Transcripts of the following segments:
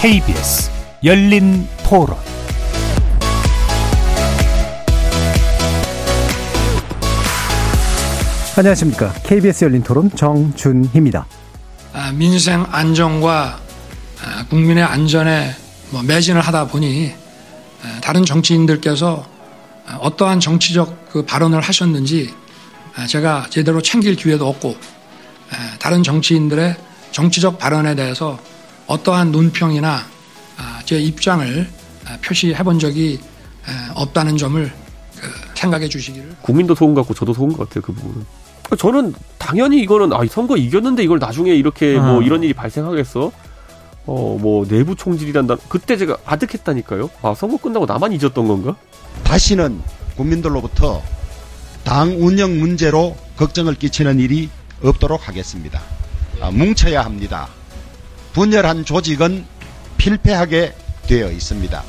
KBS 열린 토론 안녕하십니까. KBS 열린 토론 정준희입니다. 아, 민생 안정과 아, 국민의 안전에 뭐 매진을 하다 보니 아, 다른 정치인들께서 어떠한 정치적 그 발언을 하셨는지 제가 제대로 챙길 기회도 없고 다른 정치인들의 정치적 발언에 대해서 어떠한 논평이나 제 입장을 표시해 본 적이 없다는 점을 그 생각해 주시기를. 국민도 속은 것 같고 저도 속은 것 같아요 그 부분은. 저는 당연히 이거는 아 선거 이겼는데 이걸 나중에 이렇게 뭐 음. 이런 일이 발생하겠어? 어 뭐 내부 총질이란다. 그때 제가 아득했다니까요. 아 선거 끝나고 나만 잊었던 건가? 다시는 국민들로부터 당 운영 문제로 걱정을 끼치는 일이 없도록 하겠습니다. 아, 뭉쳐야 합니다. 분열한 조직은 필패하게 되어 있습니다.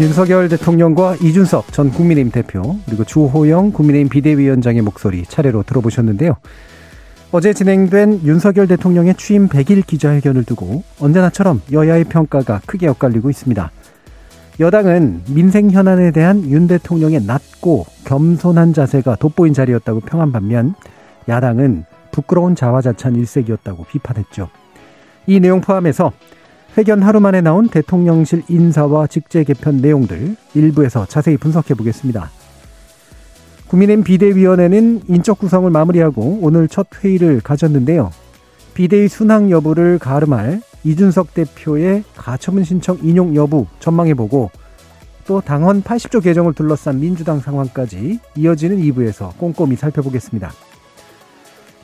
윤석열 대통령과 이준석 전 국민의힘 대표 그리고 주호영 국민의힘 비대위원장의 목소리 차례로 들어보셨는데요. 어제 진행된 윤석열 대통령의 취임 100일 기자회견을 두고 언제나처럼 여야의 평가가 크게 엇갈리고 있습니다. 여당은 민생 현안에 대한 윤 대통령의 낮고 겸손한 자세가 돋보인 자리였다고 평한 반면 야당은 부끄러운 자화자찬 일색이었다고 비판했죠. 이 내용 포함해서 회견 하루 만에 나온 대통령실 인사와 직제 개편 내용들 일부에서 자세히 분석해 보겠습니다. 국민의힘 비대위원회는 인적 구성을 마무리하고 오늘 첫 회의를 가졌는데요. 비대위 순항 여부를 가름할 이준석 대표의 가처분 신청 인용 여부 전망해 보고 또 당헌 80조 개정을 둘러싼 민주당 상황까지 이어지는 2부에서 꼼꼼히 살펴보겠습니다.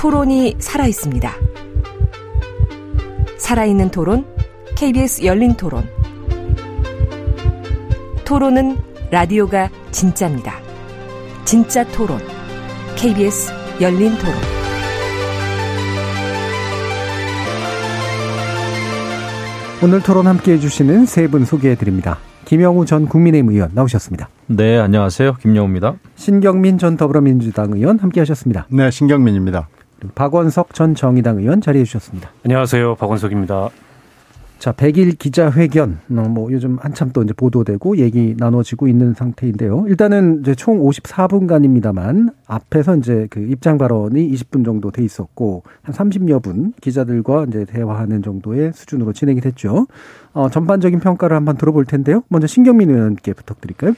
토론이 살아 있습니다. 살아있는 토론, KBS 열린 토론. 토론은 라디오가 진짜입니다. 진짜 토론, KBS 열린 토론. 오늘 토론 함께 해주시는 세 분 소개해 드립니다. 김영우 전 국민의힘 의원 나오셨습니다. 네, 안녕하세요. 김영우입니다. 신경민 전 더불어민주당 의원 함께 하셨습니다. 네, 신경민입니다. 박원석 전 정의당 의원 자리해 주셨습니다. 안녕하세요. 박원석입니다. 자, 100일 기자회견, 어, 뭐 요즘 한참 또 이제 보도되고 얘기 나눠지고 있는 상태인데요. 일단은 이제 총 54분간입니다만 앞에서 이제 그 입장 발언이 20분 정도 돼 있었고 한 30여 분 기자들과 이제 대화하는 정도의 수준으로 진행이 됐죠. 어, 전반적인 평가를 한번 들어볼 텐데요. 먼저 신경민 의원께 부탁드릴까요?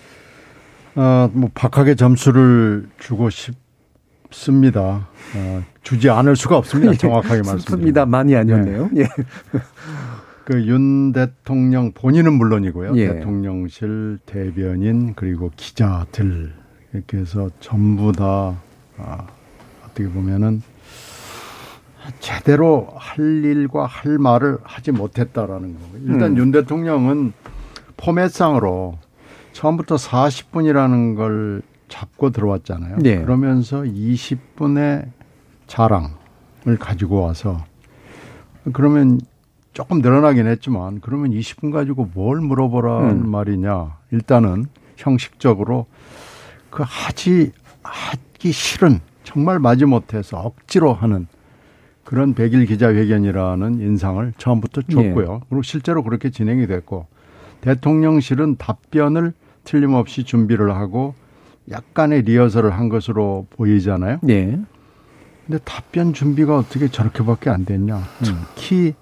어, 뭐 박하게 점수를 주고 싶 습니다. 어, 주지 않을 수가 없습니다. 예, 정확하게 말씀드립니다. 많이 아니었네요. 네. 예. 그윤 대통령 본인은 물론이고요. 예. 대통령실 대변인 그리고 기자들 이렇게 해서 전부 다 아, 어떻게 보면은 제대로 할 일과 할 말을 하지 못했다라는 거. 일단 음. 윤 대통령은 포맷상으로 처음부터 40분이라는 걸 잡고 들어왔잖아요. 네. 그러면서 20분의 자랑을 가지고 와서 그러면 조금 늘어나긴 했지만 그러면 20분 가지고 뭘 물어보라는 음. 말이냐. 일단은 형식적으로 그 하지 하기 싫은 정말 마지못해서 억지로 하는 그런 백일 기자회견이라는 인상을 처음부터 줬고요. 네. 그리고 실제로 그렇게 진행이 됐고 대통령실은 답변을 틀림없이 준비를 하고 약간의 리허설을 한 것으로 보이잖아요. 네. 근데 답변 준비가 어떻게 저렇게밖에 안 됐냐. 음. 특히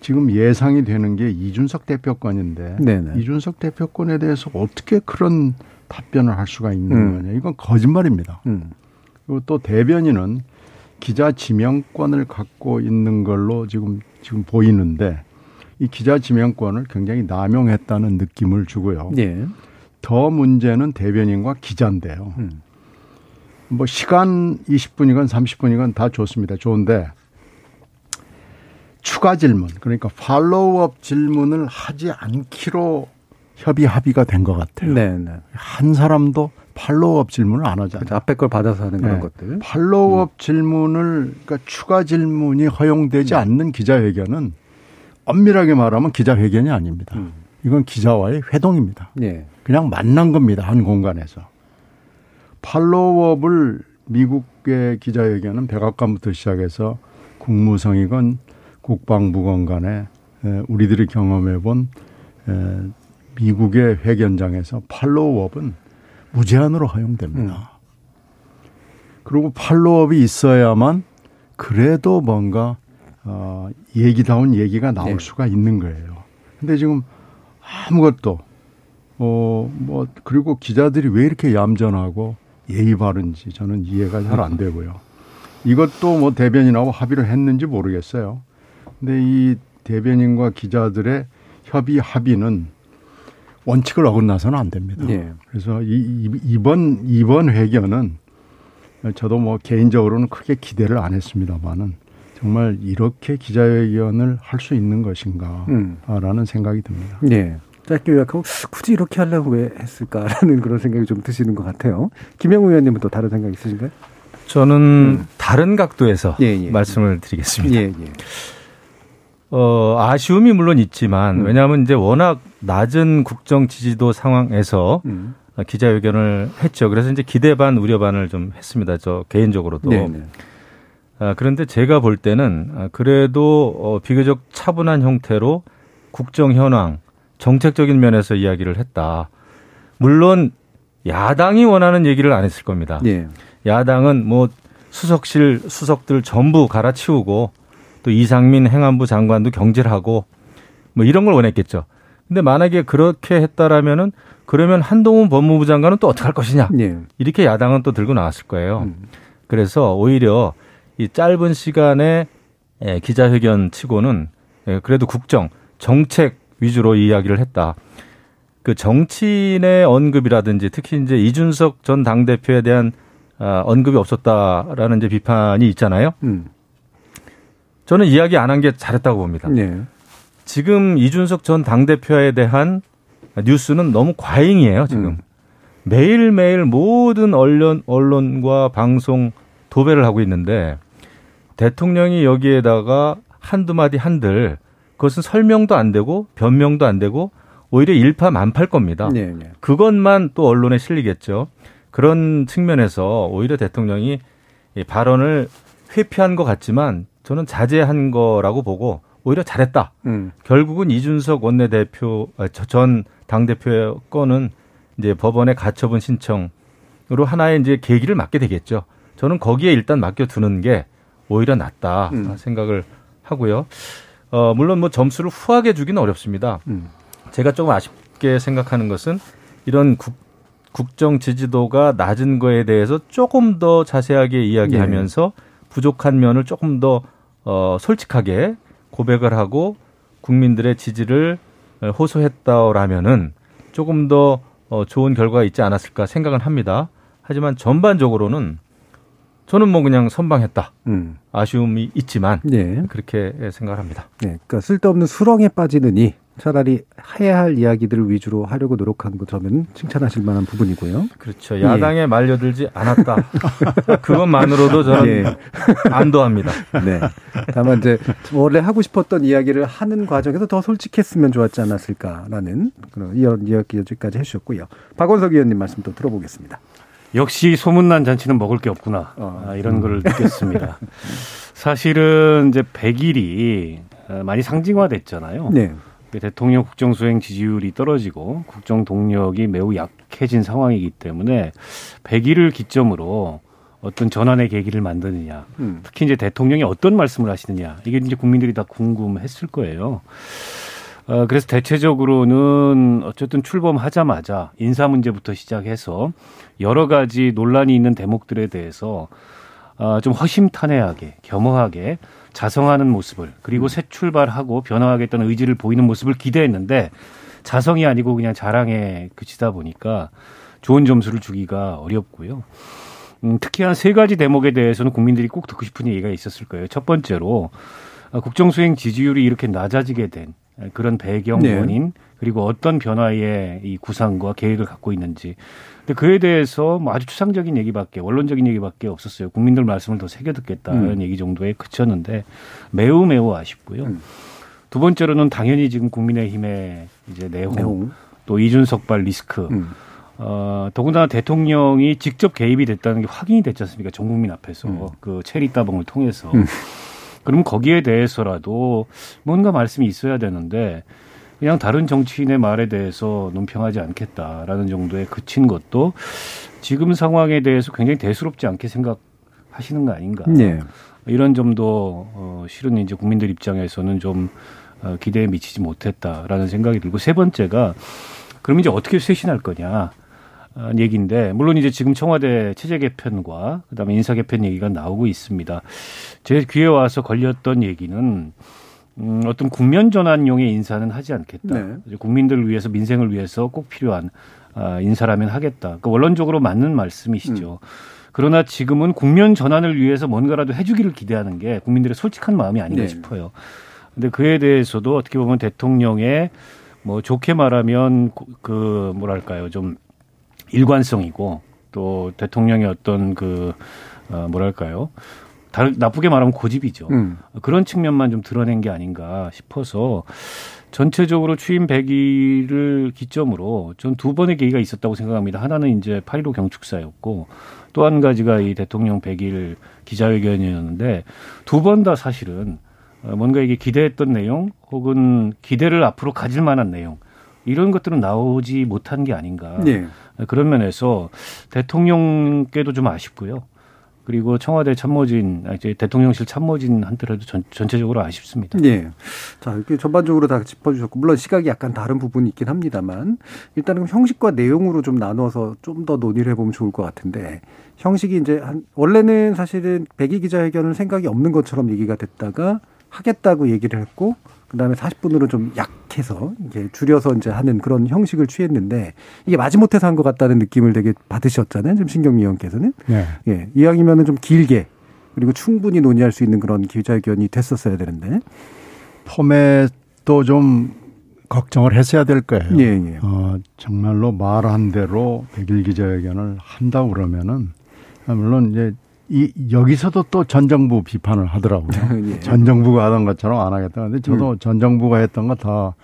지금 예상이 되는 게 이준석 대표권인데 네네. 이준석 대표권에 대해서 어떻게 그런 답변을 할 수가 있는 음. 거냐. 이건 거짓말입니다. 음. 그리고 또 대변인은 기자 지명권을 갖고 있는 걸로 지금 지금 보이는데 이 기자 지명권을 굉장히 남용했다는 느낌을 주고요. 네. 더 문제는 대변인과 기자인데요. 음. 뭐 시간 20분이건 30분이건 다 좋습니다. 좋은데 추가 질문 그러니까 팔로우업 질문을 하지 않기로 협의 합의가 된 것 같아요. 네, 네. 한 사람도 팔로우업 질문을 안 하잖아요. 그렇죠. 앞에 걸 받아서 하는 그런 네. 것들. 팔로우업 음. 질문을 그러니까 추가 질문이 허용되지 음. 않는 기자회견은 엄밀하게 말하면 기자회견이 아닙니다. 음. 이건 기자와의 회동입니다. 네. 그냥 만난 겁니다. 한 공간에서. 팔로우업을 미국의 기자회견은 백악관부터 시작해서 국무성이건 국방부건 간에 우리들이 경험해 본 미국의 회견장에서 팔로우업은 무제한으로 허용됩니다. 음. 그리고 팔로우업이 있어야만 그래도 뭔가 어, 얘기다운 얘기가 나올 네. 수가 있는 거예요. 근데 지금 아무것도 어, 뭐 그리고 기자들이 왜 이렇게 얌전하고 예의 바른지 저는 이해가 잘 안 되고요. 이것도 뭐 대변인하고 합의를 했는지 모르겠어요. 근데 이 대변인과 기자들의 협의 합의는 원칙을 어긋나서는 안 됩니다. 네. 그래서 이, 이번 이번 회견은 저도 뭐 개인적으로는 크게 기대를 안 했습니다만은 정말 이렇게 기자회견을 할 수 있는 것인가라는 음. 생각이 듭니다. 네. 짧게 요약하고 굳이 이렇게 하려고 왜 했을까라는 그런 생각이 좀 드시는 것 같아요. 김영우 의원님은 또 다른 생각 있으신가요? 저는 음. 다른 각도에서 예, 예. 말씀을 드리겠습니다. 예, 예. 어, 아쉬움이 물론 있지만 음. 왜냐하면 이제 워낙 낮은 국정 지지도 상황에서 음. 기자회견을 했죠. 그래서 이제 기대 반 우려 반을 좀 했습니다. 저 개인적으로도. 네네. 네. 아, 그런데 제가 볼 때는 아, 그래도 어, 비교적 차분한 형태로 국정 현황, 정책적인 면에서 이야기를 했다. 물론 야당이 원하는 얘기를 안 했을 겁니다. 네. 야당은 뭐 수석실 수석들 전부 갈아치우고 또 이상민 행안부 장관도 경질하고 뭐 이런 걸 원했겠죠. 근데 만약에 그렇게 했다라면은 그러면 한동훈 법무부 장관은 또 어떻게 할 것이냐. 네. 이렇게 야당은 또 들고 나왔을 거예요. 음. 그래서 오히려 이 짧은 시간에 예, 기자회견 치고는 예, 그래도 국정, 정책 위주로 이야기를 했다. 그 정치인의 언급이라든지 특히 이제 이준석 전 당대표에 대한 아, 언급이 없었다라는 이제 비판이 있잖아요. 음. 저는 이야기 안 한 게 잘했다고 봅니다. 네. 지금 이준석 전 당대표에 대한 뉴스는 너무 과잉이에요, 지금. 음. 매일매일 모든 언론, 언론과 방송 도배를 하고 있는데 대통령이 여기에다가 한두 마디 한들 그것은 설명도 안 되고 변명도 안 되고 오히려 일파만팔 겁니다. 네, 네. 그것만 또 언론에 실리겠죠. 그런 측면에서 오히려 대통령이 발언을 회피한 것 같지만 저는 자제한 거라고 보고 오히려 잘했다. 음. 결국은 이준석 원내대표 아, 전 당대표의 건은 이제 법원에 가처분 신청으로 하나의 이제 계기를 맞게 되겠죠. 저는 거기에 일단 맡겨 두는 게 오히려 낫다 음. 생각을 하고요. 어, 물론 뭐 점수를 후하게 주기는 어렵습니다. 음. 제가 조금 아쉽게 생각하는 것은 이런 국, 국정 지지도가 낮은 거에 대해서 조금 더 자세하게 이야기하면서 네. 부족한 면을 조금 더 어, 솔직하게 고백을 하고 국민들의 지지를 호소했다라면은 조금 더 어, 좋은 결과가 있지 않았을까 생각은 합니다. 하지만 전반적으로는 저는 뭐 그냥 선방했다. 음. 아쉬움이 있지만 네. 그렇게 생각을 합니다. 네. 그러니까 쓸데없는 수렁에 빠지느니 차라리 해야 할 이야기들을 위주로 하려고 노력한 거 저는 칭찬하실 만한 부분이고요. 그렇죠. 야당에 예. 말려들지 않았다. 그것만으로도 저는 예. 안도합니다. 네. 다만 이제 원래 하고 싶었던 이야기를 하는 과정에서 더 솔직했으면 좋았지 않았을까라는 그런 이야기까지 해주셨고요. 박원석 의원님 말씀 또 들어보겠습니다. 역시 소문난 잔치는 먹을 게 없구나. 어. 아, 이런 음. 걸 느꼈습니다. 사실은 이제 100일이 많이 상징화됐잖아요. 네. 대통령 국정수행 지지율이 떨어지고 국정 동력이 매우 약해진 상황이기 때문에 100일을 기점으로 어떤 전환의 계기를 만드느냐. 음. 특히 이제 대통령이 어떤 말씀을 하시느냐. 이게 이제 국민들이 다 궁금했을 거예요. 어, 그래서 대체적으로는 어쨌든 출범하자마자 인사 문제부터 시작해서 여러 가지 논란이 있는 대목들에 대해서 어, 좀 허심탄회하게 겸허하게 자성하는 모습을 그리고 음. 새 출발하고 변화하겠다는 의지를 보이는 모습을 기대했는데 자성이 아니고 그냥 자랑에 그치다 보니까 좋은 점수를 주기가 어렵고요. 음, 특히 한 세 가지 대목에 대해서는 국민들이 꼭 듣고 싶은 얘기가 있었을 거예요. 첫 번째로 국정수행 지지율이 이렇게 낮아지게 된 그런 배경 네. 원인 그리고 어떤 변화의 이 구상과 계획을 갖고 있는지. 근데 그에 대해서 뭐 아주 추상적인 얘기밖에 원론적인 얘기밖에 없었어요. 국민들 말씀을 더 새겨 듣겠다는 음. 얘기 정도에 그쳤는데 매우 매우 아쉽고요. 음. 두 번째로는 당연히 지금 국민의힘의 이제 내용, 내용. 또 이준석발 리스크. 음. 어, 더군다나 대통령이 직접 개입이 됐다는 게 확인이 됐지 않습니까? 전 국민 앞에서 음. 그 체리 따봉을 통해서. 음. 그럼 거기에 대해서라도 뭔가 말씀이 있어야 되는데 그냥 다른 정치인의 말에 대해서 논평하지 않겠다라는 정도에 그친 것도 지금 상황에 대해서 굉장히 대수롭지 않게 생각하시는 거 아닌가. 네. 이런 점도 어, 실은 이제 국민들 입장에서는 좀 어, 기대에 미치지 못했다라는 생각이 들고 세 번째가 그럼 이제 어떻게 쇄신할 거냐. 얘기인데 물론 이제 지금 청와대 체제 개편과 그다음에 인사 개편 얘기가 나오고 있습니다. 제 귀에 와서 걸렸던 얘기는 음, 어떤 국면 전환용의 인사는 하지 않겠다. 네. 국민들을 위해서 민생을 위해서 꼭 필요한 아, 인사라면 하겠다. 그러니까 원론적으로 맞는 말씀이시죠. 음. 그러나 지금은 국면 전환을 위해서 뭔가라도 해주기를 기대하는 게 국민들의 솔직한 마음이 아닌가 네. 싶어요. 근데 그에 대해서도 어떻게 보면 대통령의 뭐 좋게 말하면 그 뭐랄까요 좀 일관성이고 또 대통령의 어떤 그 어, 뭐랄까요 다르, 나쁘게 말하면 고집이죠. 음. 그런 측면만 좀 드러낸 게 아닌가 싶어서 전체적으로 취임 100일을 기점으로 전 두 번의 계기가 있었다고 생각합니다. 하나는 이제 8.15 경축사였고 또 한 가지가 이 대통령 100일 기자회견이었는데 두 번 다 사실은 어, 뭔가 이게 기대했던 내용 혹은 기대를 앞으로 가질 만한 내용 이런 것들은 나오지 못한 게 아닌가. 네. 그런 면에서 대통령께도 좀 아쉽고요. 그리고 청와대 참모진, 아, 이제 대통령실 참모진한테라도 전, 전체적으로 아쉽습니다. 네. 자, 이렇게 전반적으로 다 짚어주셨고, 물론 시각이 약간 다른 부분이 있긴 합니다만, 일단은 형식과 내용으로 좀 나눠서 좀 더 논의를 해보면 좋을 것 같은데, 형식이 이제 한, 원래는 사실은 백의 기자회견을 생각이 없는 것처럼 얘기가 됐다가, 하겠다고 얘기를 했고 그다음에 40분으로 좀 약해서 이게 줄여서 이제 하는 그런 형식을 취했는데 이게 마지못해서 한 것 같다는 느낌을 되게 받으셨잖아요. 지금 신경미 의원께서는. 네. 예. 이왕이면은 좀 길게 그리고 충분히 논의할 수 있는 그런 기자회견이 됐었어야 되는데 포맷도 좀 걱정을 했어야 될 거예요. 예, 예. 어, 정말로 말한 대로 백일 기자회견을 한다고 그러면은 물론 이제 이 여기서도 또 전 정부 비판을 하더라고요. 예. 전 정부가 하던 것처럼 안 하겠다. 근데 저도 음. 전 정부가 했던 거다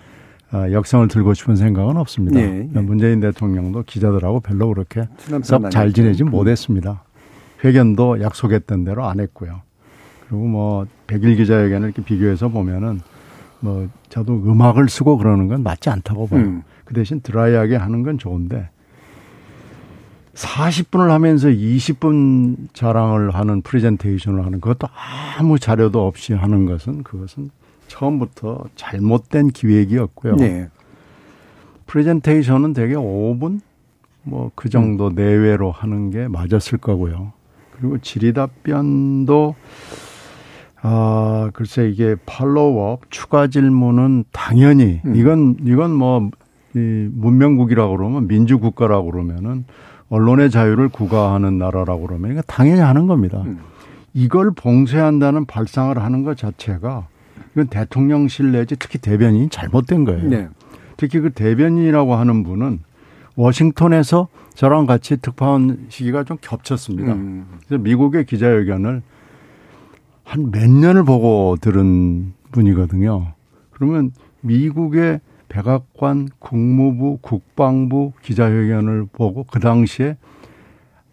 어, 역성을 들고 싶은 생각은 없습니다. 예, 예. 문재인 대통령도 기자들하고 별로 그렇게 썩잘 지내지 못했습니다. 회견도 약속했던 대로 안 했고요. 그리고 뭐 백일 기자회견을 이렇게 비교해서 보면은 뭐 저도 음악을 쓰고 그러는 건 맞지 않다고 봐요. 음. 그 대신 드라이하게 하는 건 좋은데 40분을 하면서 20분 자랑을 하는 프레젠테이션을 하는 그것도 아무 자료도 없이 하는 것은 그것은 처음부터 잘못된 기획이었고요. 네. 프레젠테이션은 대개 5분 뭐 그 정도 음. 내외로 하는 게 맞았을 거고요. 그리고 질의답변도 아 글쎄 이게 팔로우업 추가 질문은 당연히 음. 이건 이건 뭐 이 문명국이라고 그러면 민주국가라고 그러면은 언론의 자유를 구가하는 나라라고 그러면 이거 당연히 하는 겁니다. 음. 이걸 봉쇄한다는 발상을 하는 것 자체가 이건 대통령실 내지 특히 대변인이 잘못된 거예요. 네. 특히 그 대변인이라고 하는 분은 워싱턴에서 저랑 같이 특파원 시기가 좀 겹쳤습니다. 음. 그래서 미국의 기자회견을 한 몇 년을 보고 들은 분이거든요. 그러면 미국의 백악관, 국무부, 국방부 기자회견을 보고 그 당시에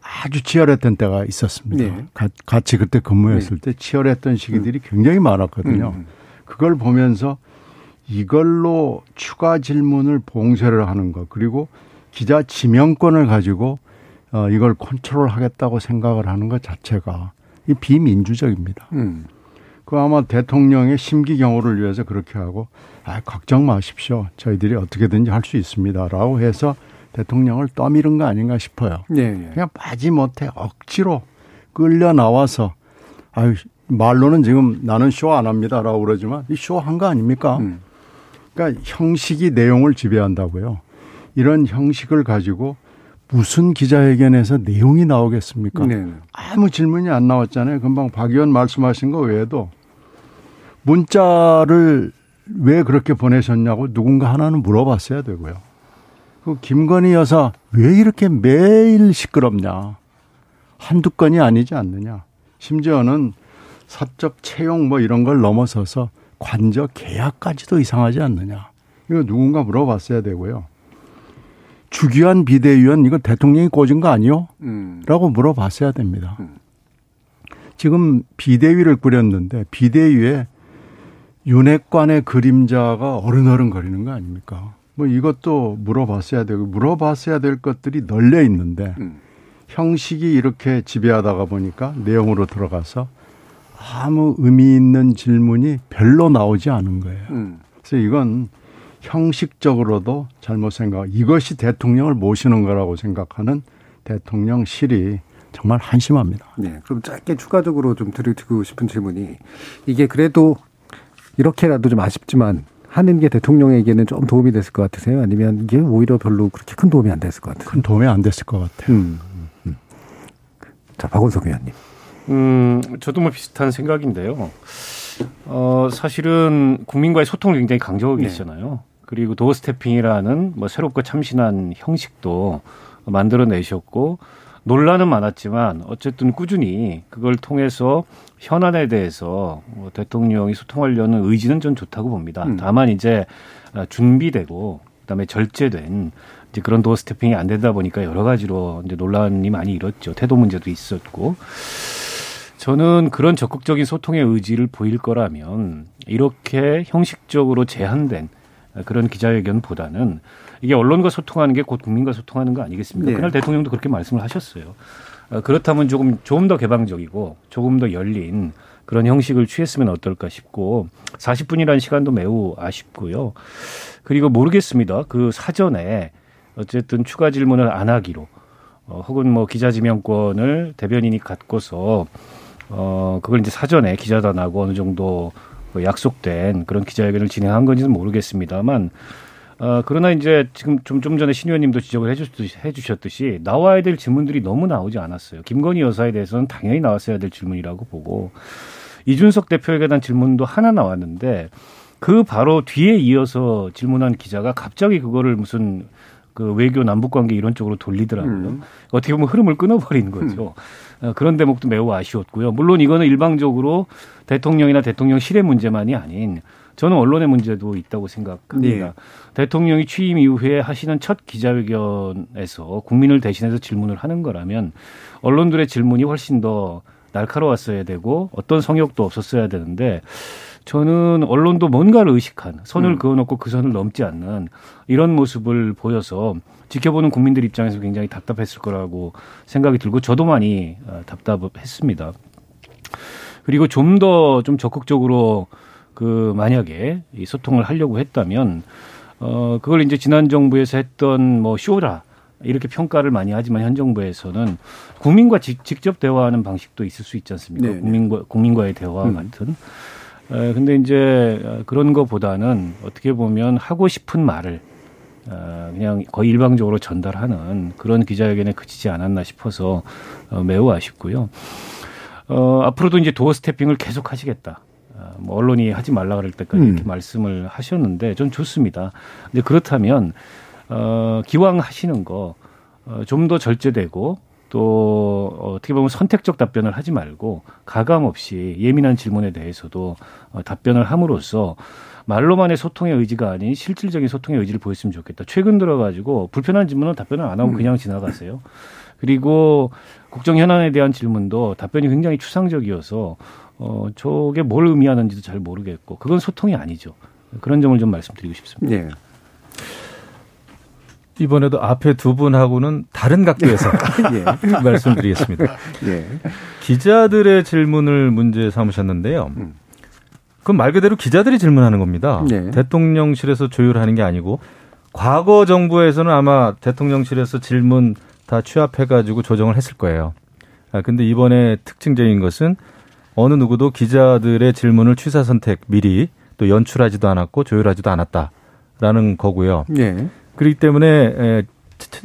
아주 치열했던 때가 있었습니다. 네. 같이 그때 근무했을 네. 때 치열했던 시기들이 음. 굉장히 많았거든요. 음. 그걸 보면서 이걸로 추가 질문을 봉쇄를 하는 것 그리고 기자 지명권을 가지고 어 이걸 컨트롤 하겠다고 생각을 하는 것 자체가 이 비민주적입니다. 음. 그 아마 대통령의 심기 경호를 위해서 그렇게 하고 아, 걱정 마십시오. 저희들이 어떻게든지 할 수 있습니다라고 해서 대통령을 떠미는 거 아닌가 싶어요. 네, 네. 그냥 빠지못해 억지로 끌려 나와서 아유 말로는 지금 나는 쇼 안 합니다라고 그러지만 이 쇼 한 거 아닙니까? 음. 그러니까 형식이 내용을 지배한다고요. 이런 형식을 가지고 무슨 기자회견에서 내용이 나오겠습니까? 네. 네. 아무 질문이 안 나왔잖아요. 금방 박 의원 말씀하신 거 외에도 문자를 왜 그렇게 보내셨냐고 누군가 하나는 물어봤어야 되고요. 그 김건희 여사 왜 이렇게 매일 시끄럽냐. 한두 건이 아니지 않느냐. 심지어는 사적 채용 뭐 이런 걸 넘어서서 관저 계약까지도 이상하지 않느냐. 이거 누군가 물어봤어야 되고요. 주기환 비대위원 이거 대통령이 꽂은 거 아니요? 음. 라고 물어봤어야 됩니다. 음. 지금 비대위를 꾸렸는데 비대위에 윤핵관의 그림자가 어른어른거리는 거 아닙니까? 뭐 이것도 물어봤어야 되고 물어봤어야 될 것들이 널려 있는데 음. 형식이 이렇게 지배하다가 보니까 내용으로 들어가서 아무 의미 있는 질문이 별로 나오지 않은 거예요. 음. 그래서 이건 형식적으로도 잘못 생각, 이것이 대통령을 모시는 거라고 생각하는 대통령실이 정말 한심합니다. 네. 그럼 짧게 추가적으로 좀 드리고 싶은 질문이 이게 그래도 이렇게라도 좀 아쉽지만 하는 게 대통령에게는 좀 도움이 됐을 것 같으세요? 아니면 이게 오히려 별로 그렇게 큰 도움이 안 됐을 것 같아요? 큰 도움이 안 됐을 것 같아요. 음. 음. 자, 박원석 의원님. 음, 저도 뭐 비슷한 생각인데요. 어, 사실은 국민과의 소통을 굉장히 강조하고 네. 계시잖아요. 그리고 도어 스태핑이라는 뭐 새롭고 참신한 형식도 만들어내셨고 논란은 많았지만 어쨌든 꾸준히 그걸 통해서 현안에 대해서 뭐 대통령이 소통하려는 의지는 좀 좋다고 봅니다. 음. 다만 이제 준비되고 그다음에 절제된 이제 그런 도어 스태핑이 안 되다 보니까 여러 가지로 이제 논란이 많이 일었죠. 태도 문제도 있었고. 저는 그런 적극적인 소통의 의지를 보일 거라면 이렇게 형식적으로 제한된 그런 기자회견보다는 이게 언론과 소통하는 게 곧 국민과 소통하는 거 아니겠습니까? 네. 그날 대통령도 그렇게 말씀을 하셨어요. 어, 그렇다면 조금 좀더 개방적이고 조금 더 열린 그런 형식을 취했으면 어떨까 싶고 40분이라는 시간도 매우 아쉽고요. 그리고 모르겠습니다. 그 사전에 어쨌든 추가 질문을 안 하기로 어, 혹은 뭐 기자 지명권을 대변인이 갖고서 어 그걸 이제 사전에 기자단하고 어느 정도 그 약속된 그런 기자회견을 진행한 건지는 모르겠습니다만 어, 그러나 이제 지금 좀, 좀 전에 신 의원님도 지적을 해주셨듯이, 해주셨듯이 나와야 될 질문들이 너무 나오지 않았어요. 김건희 여사에 대해서는 당연히 나왔어야 될 질문이라고 보고 이준석 대표에게 대한 질문도 하나 나왔는데 그 바로 뒤에 이어서 질문한 기자가 갑자기 그거를 무슨 그 외교 남북 관계 이런 쪽으로 돌리더라고요. 음. 어떻게 보면 흐름을 끊어버리는 거죠. 음. 그런 대목도 매우 아쉬웠고요. 물론 이거는 일방적으로 대통령이나 대통령실의 문제만이 아닌 저는 언론의 문제도 있다고 생각합니다. 네. 대통령이 취임 이후에 하시는 첫 기자회견에서 국민을 대신해서 질문을 하는 거라면 언론들의 질문이 훨씬 더 날카로웠어야 되고 어떤 성역도 없었어야 되는데 저는 언론도 뭔가를 의식한 선을 음. 그어놓고 그 선을 넘지 않는 이런 모습을 보여서 지켜보는 국민들 입장에서 굉장히 답답했을 거라고 생각이 들고 저도 많이 어, 답답했습니다. 그리고 좀 더좀 좀 적극적으로 그 만약에 이 소통을 하려고 했다면 어 그걸 이제 지난 정부에서 했던 뭐 쇼라 이렇게 평가를 많이 하지만 현 정부에서는 국민과 직, 접 대화하는 방식도 있을 수 있지 않습니까? 네, 네. 국민과 국민과의 대화 음. 같은. 에, 근데 이제 그런 거보다는 어떻게 보면 하고 싶은 말을 어, 그냥 거의 일방적으로 전달하는 그런 기자회견에 그치지 않았나 싶어서 어, 매우 아쉽고요. 어, 앞으로도 이제 도어 스태핑을 계속 하시겠다. 어, 뭐 언론이 하지 말라 그럴 때까지 음. 이렇게 말씀을 하셨는데 좀 좋습니다. 근데 그렇다면 어, 기왕 하시는 거 어, 좀더 절제되고 또 어떻게 보면 선택적 답변을 하지 말고 가감 없이 예민한 질문에 대해서도 어, 답변을 함으로써 말로만의 소통의 의지가 아닌 실질적인 소통의 의지를 보였으면 좋겠다. 최근 들어가지고 불편한 질문은 답변을 안 하고 음. 그냥 지나갔어요. 그리고 국정 현안에 대한 질문도 답변이 굉장히 추상적이어서 어 저게 뭘 의미하는지도 잘 모르겠고 그건 소통이 아니죠. 그런 점을 좀 말씀드리고 싶습니다. 네. 이번에도 앞에 두 분하고는 다른 각도에서 예. 말씀드리겠습니다. 예. 기자들의 질문을 문제 삼으셨는데요. 음. 그건 말 그대로 기자들이 질문하는 겁니다. 네. 대통령실에서 조율하는 게 아니고 과거 정부에서는 아마 대통령실에서 질문 다 취합해가지고 조정을 했을 거예요. 아, 근데 이번에 특징적인 것은 어느 누구도 기자들의 질문을 취사 선택 미리 또 연출하지도 않았고 조율하지도 않았다라는 거고요. 네. 그렇기 때문에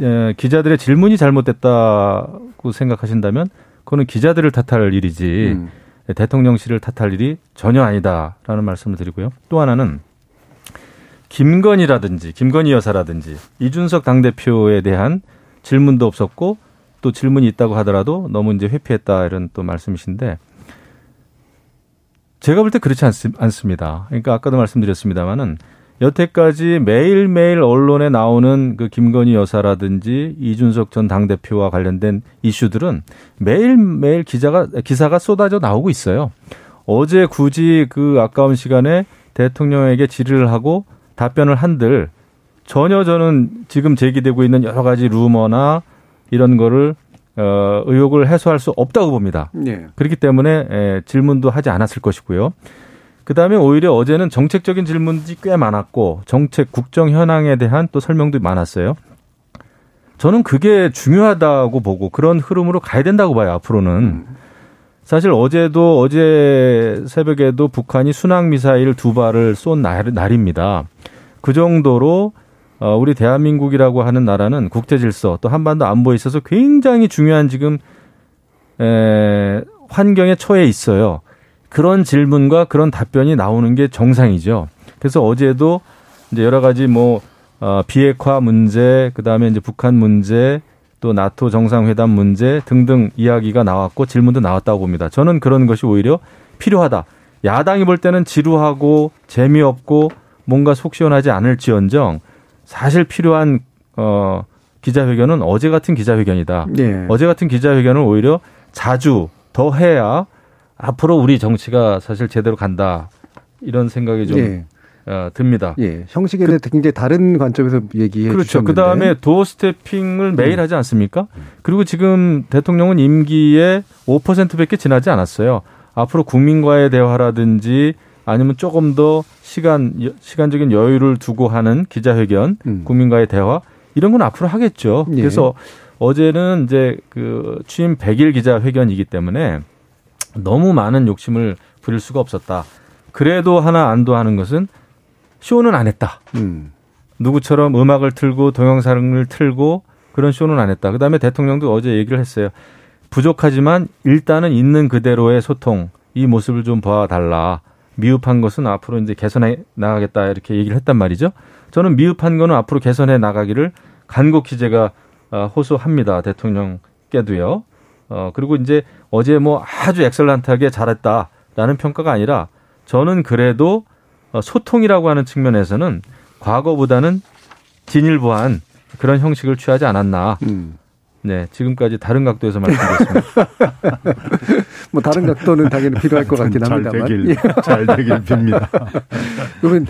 에, 기자들의 질문이 잘못됐다고 생각하신다면 그거는 기자들을 탓할 일이지 음. 대통령실을 탓할 일이 전혀 아니다라는 말씀을 드리고요. 또 하나는 김건희라든지 김건희 여사라든지 이준석 당대표에 대한 질문도 없었고 또 질문이 있다고 하더라도 너무 이제 회피했다 이런 또 말씀이신데 제가 볼 때 그렇지 않, 습 니다 그러니까 아까도 말씀드렸습니다마는 여태까지 매일매일 언론에 나오는 그 김건희 여사라든지 이준석 전 당대표와 관련된 이슈들은 매일매일 기자가, 기사가 쏟아져 나오고 있어요. 어제 굳이 그 아까운 시간에 대통령에게 질의를 하고 답변을 한들 전혀 저는 지금 제기되고 있는 여러 가지 루머나 이런 거를 어, 의혹을 해소할 수 없다고 봅니다. 네. 그렇기 때문에 에, 질문도 하지 않았을 것이고요. 그 다음에 오히려 어제는 정책적인 질문들이 꽤 많았고 정책 국정 현황에 대한 또 설명도 많았어요. 저는 그게 중요하다고 보고 그런 흐름으로 가야 된다고 봐요 앞으로는. 사실 어제도 어제 새벽에도 북한이 순항 미사일 두 발을 쏜 날, 날입니다. 그 정도로 어, 우리 대한민국이라고 하는 나라는 국제 질서 또 한반도 안보에 있어서 굉장히 중요한 지금 에, 환경에 처해 있어요. 그런 질문과 그런 답변이 나오는 게 정상이죠. 그래서 어제도 이제 여러 가지 뭐 어, 비핵화 문제, 그 다음에 이제 북한 문제, 또 나토 정상회담 문제 등등 이야기가 나왔고 질문도 나왔다고 봅니다. 저는 그런 것이 오히려 필요하다. 야당이 볼 때는 지루하고 재미없고 뭔가 속 시원하지 않을지언정 사실 필요한 어 기자회견은 어제 같은 기자회견이다. 네. 어제 같은 기자회견을 오히려 자주 더 해야 앞으로 우리 정치가 사실 제대로 간다. 이런 생각이 좀 네. 어, 듭니다. 예. 형식에 대해 그, 굉장히 다른 관점에서 얘기해 그렇죠. 그 다음에 도어 스태핑을 매일 음. 하지 않습니까? 그리고 지금 대통령은 임기에 5%밖에 지나지 않았어요. 앞으로 국민과의 대화라든지 아니면 조금 더 시간 시간적인 여유를 두고 하는 기자회견, 음. 국민과의 대화 이런 건 앞으로 하겠죠. 예. 그래서 어제는 이제 그 취임 100일 기자회견이기 때문에 너무 많은 욕심을 부릴 수가 없었다. 그래도 하나 안도하는 것은 쇼는 안 했다. 음. 누구처럼 음악을 틀고 동영상을 틀고 그런 쇼는 안 했다. 그다음에 대통령도 어제 얘기를 했어요. 부족하지만 일단은 있는 그대로의 소통 이 모습을 좀 봐달라. 미흡한 것은 앞으로 이제 개선해 나가겠다 이렇게 얘기를 했단 말이죠. 저는 미흡한 거는 앞으로 개선해 나가기를 간곡히 제가 어, 호소합니다. 대통령께도요. 어, 그리고 이제 어제 뭐 아주 엑셀런트하게 잘했다라는 평가가 아니라 저는 그래도 어, 소통이라고 하는 측면에서는 과거보다는 진일보한 그런 형식을 취하지 않았나. 음. 네, 지금까지 다른 각도에서 말씀드렸습니다. 뭐 다른 각도는 당연히 필요할 것 같긴 잘 합니다만. 되길, 예. 잘 되길 빕니다. 그러면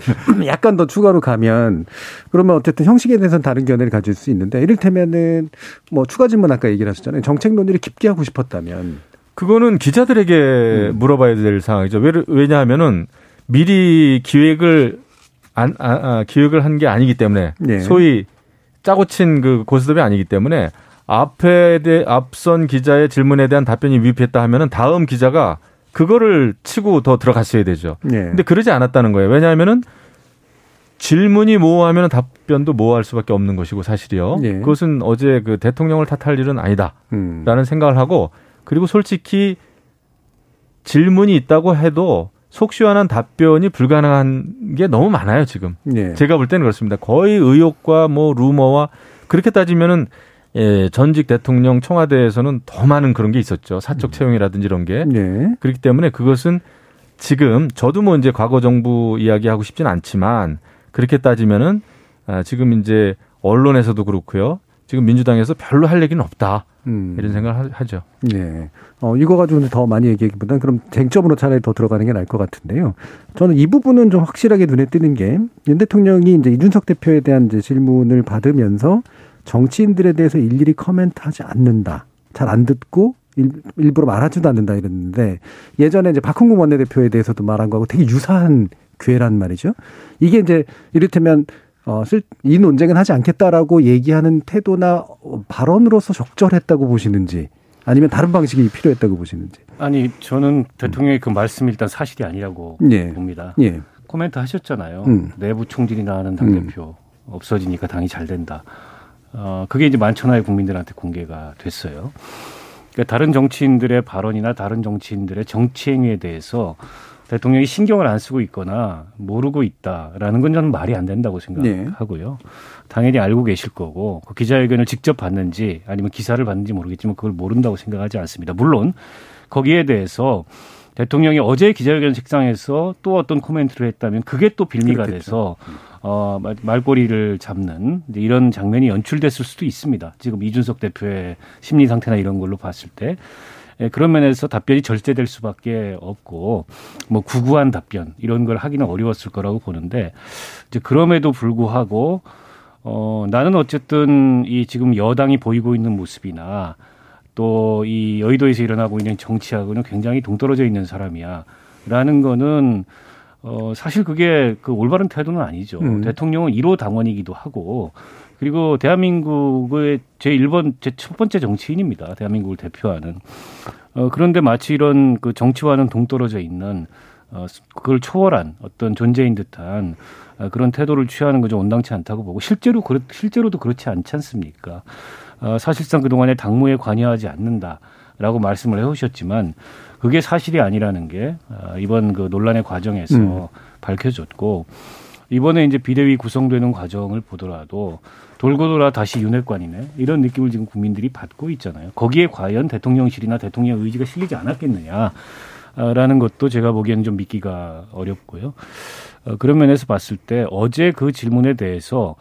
약간 더 추가로 가면 그러면 어쨌든 형식에 대해서는 다른 견해를 가질 수 있는데 이를테면은 뭐 추가 질문 아까 얘기를 하셨잖아요. 정책 논의를 깊게 하고 싶었다면 그거는 기자들에게 음. 물어봐야 될 상황이죠. 왜냐하면은 미리 기획을 안, 아, 아, 기획을 한 게 아니기 때문에 네. 소위 짜고 친 그 고스톱이 아니기 때문에 앞에 대 앞선 기자의 질문에 대한 답변이 위패했다 하면은 다음 기자가 그거를 치고 더 들어갔어야 되죠. 네. 근데 그러지 않았다는 거예요. 왜냐하면은 질문이 모호하면 답변도 모호할 수밖에 없는 것이고 사실이요. 네. 그것은 어제 그 대통령을 탓할 일은 아니다라는 음. 생각을 하고 그리고 솔직히 질문이 있다고 해도 속 시원한 답변이 불가능한 게 너무 많아요 지금. 네. 제가 볼 때는 그렇습니다. 거의 의혹과 뭐 루머와 그렇게 따지면은 예, 전직 대통령 청와대에서는 더 많은 그런 게 있었죠. 사적 음. 채용이라든지 이런 게. 네. 그렇기 때문에 그것은 지금 저도 뭐 이제 과거 정부 이야기하고 싶진 않지만 그렇게 따지면은 아, 지금 이제 언론에서도 그렇고요. 지금 민주당에서 별로 할 얘기는 없다. 음. 이런 생각을 하죠. 네. 어, 이거 가지고는 더 많이 얘기하기보다는 그럼 쟁점으로 차라리 더 들어가는 게 나을 것 같은데요. 저는 이 부분은 좀 확실하게 눈에 띄는 게 윤 대통령이 이제 이준석 대표에 대한 이제 질문을 받으면서 정치인들에 대해서 일일이 커멘트하지 않는다. 잘 안 듣고 일, 일부러 말하지도 않는다 이랬는데 예전에 이제 박홍근 원내대표에 대해서도 말한 거하고 되게 유사한 괴란 말이죠. 이게 이제 이를테면 어, 이 논쟁은 하지 않겠다라고 얘기하는 태도나 발언으로서 적절했다고 보시는지 아니면 다른 방식이 필요했다고 보시는지. 아니 저는 대통령의 그 말씀이 일단 사실이 아니라고 예. 봅니다. 예. 코멘트 하셨잖아요. 음. 내부 총질이 나는 당 대표 음. 없어지니까 당이 잘 된다. 어, 그게 이제 만천하의 국민들한테 공개가 됐어요. 그러니까 다른 정치인들의 발언이나 다른 정치인들의 정치 행위에 대해서 대통령이 신경을 안 쓰고 있거나 모르고 있다라는 건 저는 말이 안 된다고 생각하고요. 네. 당연히 알고 계실 거고 그 기자회견을 직접 봤는지 아니면 기사를 봤는지 모르겠지만 그걸 모른다고 생각하지 않습니다. 물론 거기에 대해서 대통령이 어제 기자회견 책상에서 또 어떤 코멘트를 했다면 그게 또 빌미가 그렇겠죠. 돼서 어, 말꼬리를 잡는 이런 장면이 연출됐을 수도 있습니다. 지금 이준석 대표의 심리 상태나 이런 걸로 봤을 때. 예, 그런 면에서 답변이 절제될 수밖에 없고 뭐 구구한 답변 이런 걸 하기는 어려웠을 거라고 보는데 이제 그럼에도 불구하고 어 나는 어쨌든 이 지금 여당이 보이고 있는 모습이나 또 이 여의도에서 일어나고 있는 정치하고는 굉장히 동떨어져 있는 사람이야라는 거는 어 사실 그게 그 올바른 태도는 아니죠. 음. 대통령은 1호 당원이기도 하고 그리고 대한민국의 제 1번, 제 첫 번째 정치인입니다. 대한민국을 대표하는. 어, 그런데 마치 이런 그 정치와는 동떨어져 있는 어, 그걸 초월한 어떤 존재인 듯한 어, 그런 태도를 취하는 거좀 온당치 않다고 보고 실제로 그렇, 실제로도 그렇지 않지 않습니까? 어, 사실상 그동안에 당무에 관여하지 않는다라고 말씀을 해오셨지만 그게 사실이 아니라는 게 어, 이번 그 논란의 과정에서 음. 밝혀졌고 이번에 이제 비대위 구성되는 과정을 보더라도 돌고 돌아 다시 윤핵관이네 이런 느낌을 지금 국민들이 받고 있잖아요. 거기에 과연 대통령실이나 대통령 의지가 실리지 않았겠느냐. 라는 것도 제가 보기에는 좀 믿기가 어렵고요. 어, 그런 면에서 봤을 때 어제 그 질문에 대해서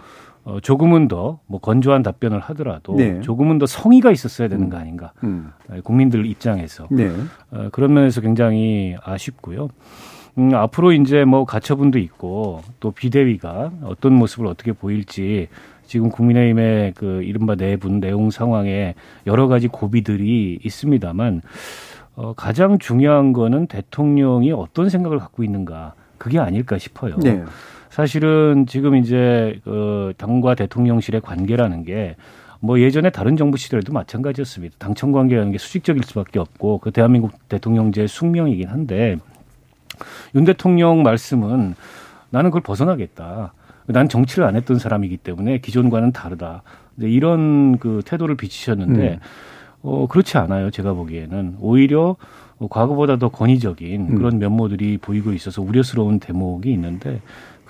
어, 조금은 더 뭐 건조한 답변을 하더라도 네. 조금은 더 성의가 있었어야 되는 거 아닌가. 음. 국민들 입장에서. 네. 어, 그런 면에서 굉장히 아쉽고요. 음, 앞으로 이제 뭐 가처분도 있고 또 비대위가 어떤 모습을 어떻게 보일지 지금 국민의힘의 그 이른바 내분 내용 상황에 여러 가지 고비들이 있습니다만 어, 가장 중요한 거는 대통령이 어떤 생각을 갖고 있는가 그게 아닐까 싶어요. 네. 사실은 지금 이제 그 당과 대통령실의 관계라는 게 뭐 예전에 다른 정부 시절에도 마찬가지였습니다. 당청 관계라는 게 수직적일 수밖에 없고 그 대한민국 대통령제의 숙명이긴 한데 윤 대통령 말씀은 나는 그걸 벗어나겠다. 난 정치를 안 했던 사람이기 때문에 기존과는 다르다. 이런 그 태도를 비치셨는데 음. 어 그렇지 않아요. 제가 보기에는 오히려 과거보다 더 권위적인 음. 그런 면모들이 보이고 있어서 우려스러운 대목이 있는데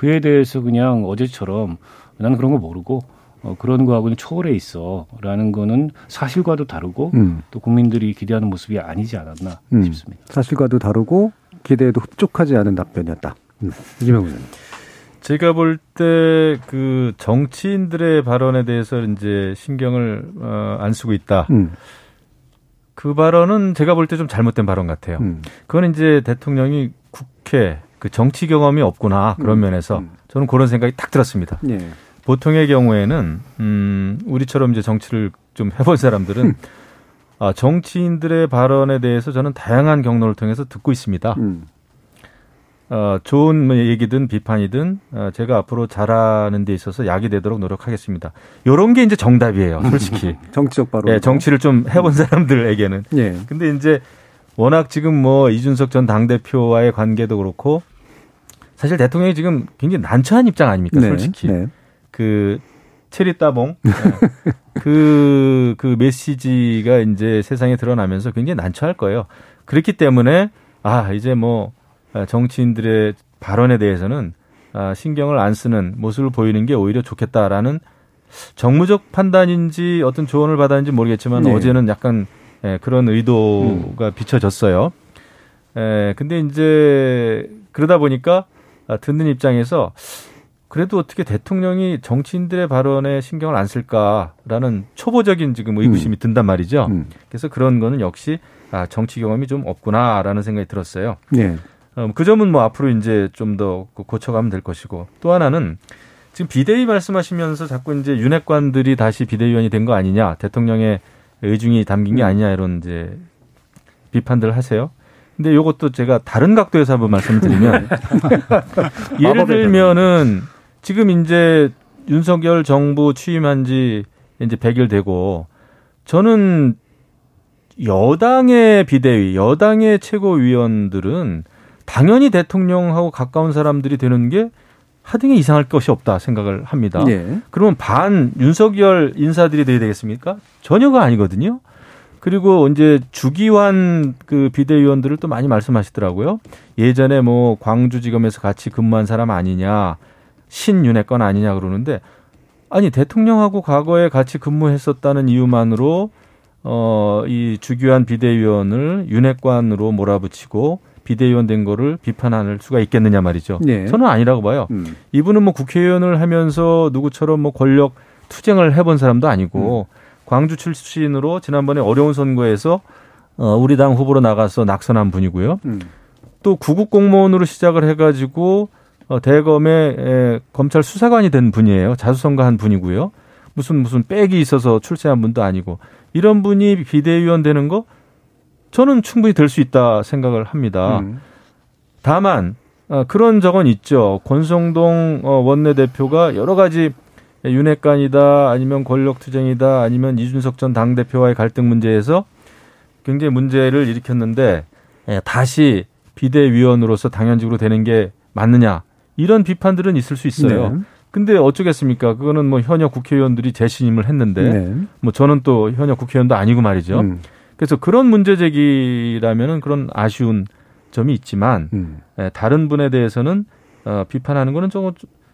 그에 대해서 그냥 어제처럼 나는 그런 거 모르고 어, 그런 거하고는 초월해 있어라는 거는 사실과도 다르고 음. 또 국민들이 기대하는 모습이 아니지 않았나 음. 싶습니다. 사실과도 다르고 기대에도 흡족하지 않은 답변이었다. 음. 이재명 의원님. 제가 볼 때 그 정치인들의 발언에 대해서 이제 신경을 어, 안 쓰고 있다. 음. 그 발언은 제가 볼 때 좀 잘못된 발언 같아요. 음. 그건 이제 대통령이 국회 그 정치 경험이 없구나 그런 음. 면에서 음. 저는 그런 생각이 딱 들었습니다. 예. 보통의 경우에는 음 우리처럼 이제 정치를 좀 해본 사람들은 아, 정치인들의 발언에 대해서 저는 다양한 경로를 통해서 듣고 있습니다. 음. 어, 좋은 뭐 얘기든 비판이든 어, 제가 앞으로 잘하는 데 있어서 약이 되도록 노력하겠습니다. 요런 게 이제 정답이에요, 솔직히. 정치적 바로. 예, 정치를 좀 해본 사람들에게는. 예. 근데 이제 워낙 지금 뭐 이준석 전 당대표와의 관계도 그렇고 사실 대통령이 지금 굉장히 난처한 입장 아닙니까, 네. 솔직히. 네. 그 체리 따봉 네. 그, 그 메시지가 이제 세상에 드러나면서 굉장히 난처할 거예요. 그렇기 때문에 아, 이제 뭐 아, 정치인들의 발언에 대해서는 아, 신경을 안 쓰는 모습을 보이는 게 오히려 좋겠다라는 정무적 판단인지 어떤 조언을 받았는지 모르겠지만 네. 어제는 약간 예, 그런 의도가 음. 비춰졌어요. 예, 근데 이제 그러다 보니까 아, 듣는 입장에서 그래도 어떻게 대통령이 정치인들의 발언에 신경을 안 쓸까라는 초보적인 지금 의구심이 음. 든단 말이죠. 음. 그래서 그런 거는 역시 아, 정치 경험이 좀 없구나라는 생각이 들었어요. 네. 어, 그 점은 뭐 앞으로 이제 좀 더 고쳐가면 될 것이고 또 하나는 지금 비대위 말씀하시면서 자꾸 이제 윤핵관들이 다시 비대위원이 된 거 아니냐 대통령의 의중이 담긴 게 음. 아니냐 이런 이제 비판들 하세요. 근데 이것도 제가 다른 각도에서 한번 말씀드리면 예를 들면은 지금 이제 윤석열 정부 취임한 지 이제 100일 되고 저는 여당의 비대위, 여당의 최고위원들은 당연히 대통령하고 가까운 사람들이 되는 게 하등에 이상할 것이 없다 생각을 합니다. 네. 그러면 반 윤석열 인사들이 돼야 되겠습니까? 전혀가 아니거든요. 그리고 이제 주기환 그 비대위원들을 또 많이 말씀하시더라고요. 예전에 뭐 광주지검에서 같이 근무한 사람 아니냐, 신윤회권 아니냐 그러는데 아니 대통령하고 과거에 같이 근무했었다는 이유만으로 어 이 주기환 비대위원을 윤회관으로 몰아붙이고 비대위원 된 거를 비판할 수가 있겠느냐 말이죠. 네. 저는 아니라고 봐요. 음. 이분은 뭐 국회의원을 하면서 누구처럼 뭐 권력 투쟁을 해본 사람도 아니고 음. 광주 출신으로 지난번에 어려운 선거에서 어, 우리 당 후보로 나가서 낙선한 분이고요. 음. 또 구급 공무원으로 시작을 해가지고 어, 대검의 에, 검찰 수사관이 된 분이에요. 자수성가한 분이고요. 무슨 무슨 백이 있어서 출세한 분도 아니고 이런 분이 비대위원 되는 거 저는 충분히 될 수 있다 생각을 합니다. 음. 다만 어, 그런 적은 있죠. 권성동 어, 원내대표가 여러 가지 윤핵관이다 아니면 권력투쟁이다 아니면 이준석 전 당대표와의 갈등 문제에서 굉장히 문제를 일으켰는데 예, 다시 비대위원으로서 당연직으로 되는 게 맞느냐 이런 비판들은 있을 수 있어요. 네. 근데 어쩌겠습니까? 그거는 뭐 현역 국회의원들이 재신임을 했는데 네. 뭐 저는 또 현역 국회의원도 아니고 말이죠. 음. 그래서 그런 문제 제기라면은 그런 아쉬운 점이 있지만 음. 예, 다른 분에 대해서는 어, 비판하는 거는 조금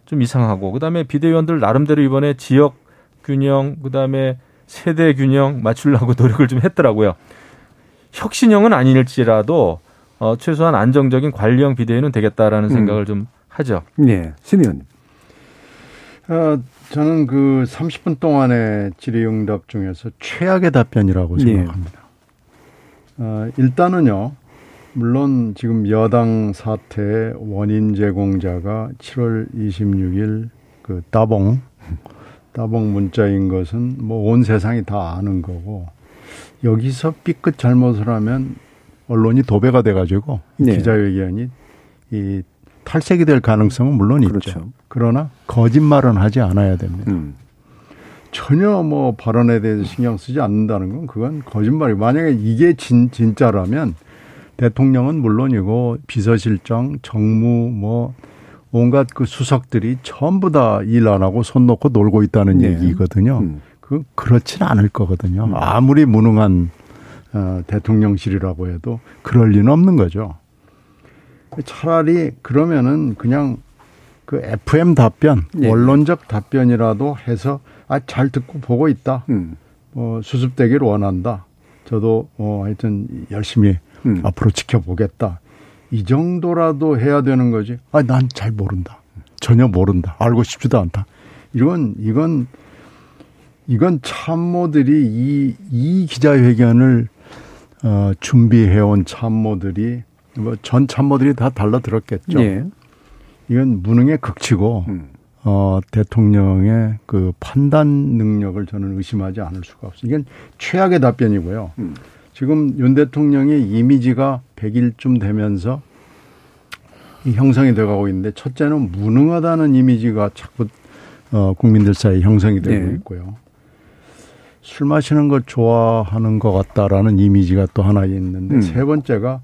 좀 이상하고 그다음에 비대위원들 나름대로 이번에 지역 균형 그다음에 세대 균형 맞추려고 노력을 좀 했더라고요. 혁신형은 아닐지라도 어, 최소한 안정적인 관리형 비대위는 되겠다라는 음. 생각을 좀 하죠. 네, 신 의원님. 어, 저는 그 30분 동안의 질의응답 중에서 최악의 답변이라고 네. 생각합니다. 네. 어, 일단은요. 물론 지금 여당 사태 원인 제공자가 7월 26일 그 따봉 따봉 문자인 것은 뭐 온 세상이 다 아는 거고 여기서 삐끗 잘못을 하면 언론이 도배가 돼가지고 네. 기자회견이 이 탈색이 될 가능성은 물론 그렇죠. 있죠. 그러나 거짓말은 하지 않아야 됩니다. 음. 전혀 뭐 발언에 대해서 신경 쓰지 않는다는 건 그건 거짓말이 만약에 이게 진, 진짜라면 대통령은 물론이고 비서실장, 정무 뭐 온갖 그 수석들이 전부 다 일 안 하고 손 놓고 놀고 있다는 네. 얘기거든요. 음. 그 그렇지는 않을 거거든요. 음. 아무리 무능한 어, 대통령실이라고 해도 그럴 리는 없는 거죠. 차라리 그러면은 그냥 그 FM 답변, 네. 원론적 답변이라도 해서 아 잘 듣고 보고 있다. 음. 뭐 수습되기를 원한다. 저도 뭐 하여튼 열심히 음. 앞으로 지켜보겠다. 이 정도라도 해야 되는 거지. 아, 난 잘 모른다. 전혀 모른다. 알고 싶지도 않다. 이건, 이건, 이건 참모들이 이, 이 기자회견을, 어, 준비해온 참모들이, 뭐 전 참모들이 다 달라들었겠죠. 예. 이건 무능의 극치고, 음. 어, 대통령의 그 판단 능력을 저는 의심하지 않을 수가 없어요. 이건 최악의 답변이고요. 음. 지금 윤 대통령의 이미지가 100일쯤 되면서 형성이 돼가고 있는데 첫째는 무능하다는 이미지가 자꾸 어, 국민들 사이에 형성이 되고 네. 있고요. 술 마시는 걸 좋아하는 것 같다라는 이미지가 또 하나 있는데 음. 세 번째가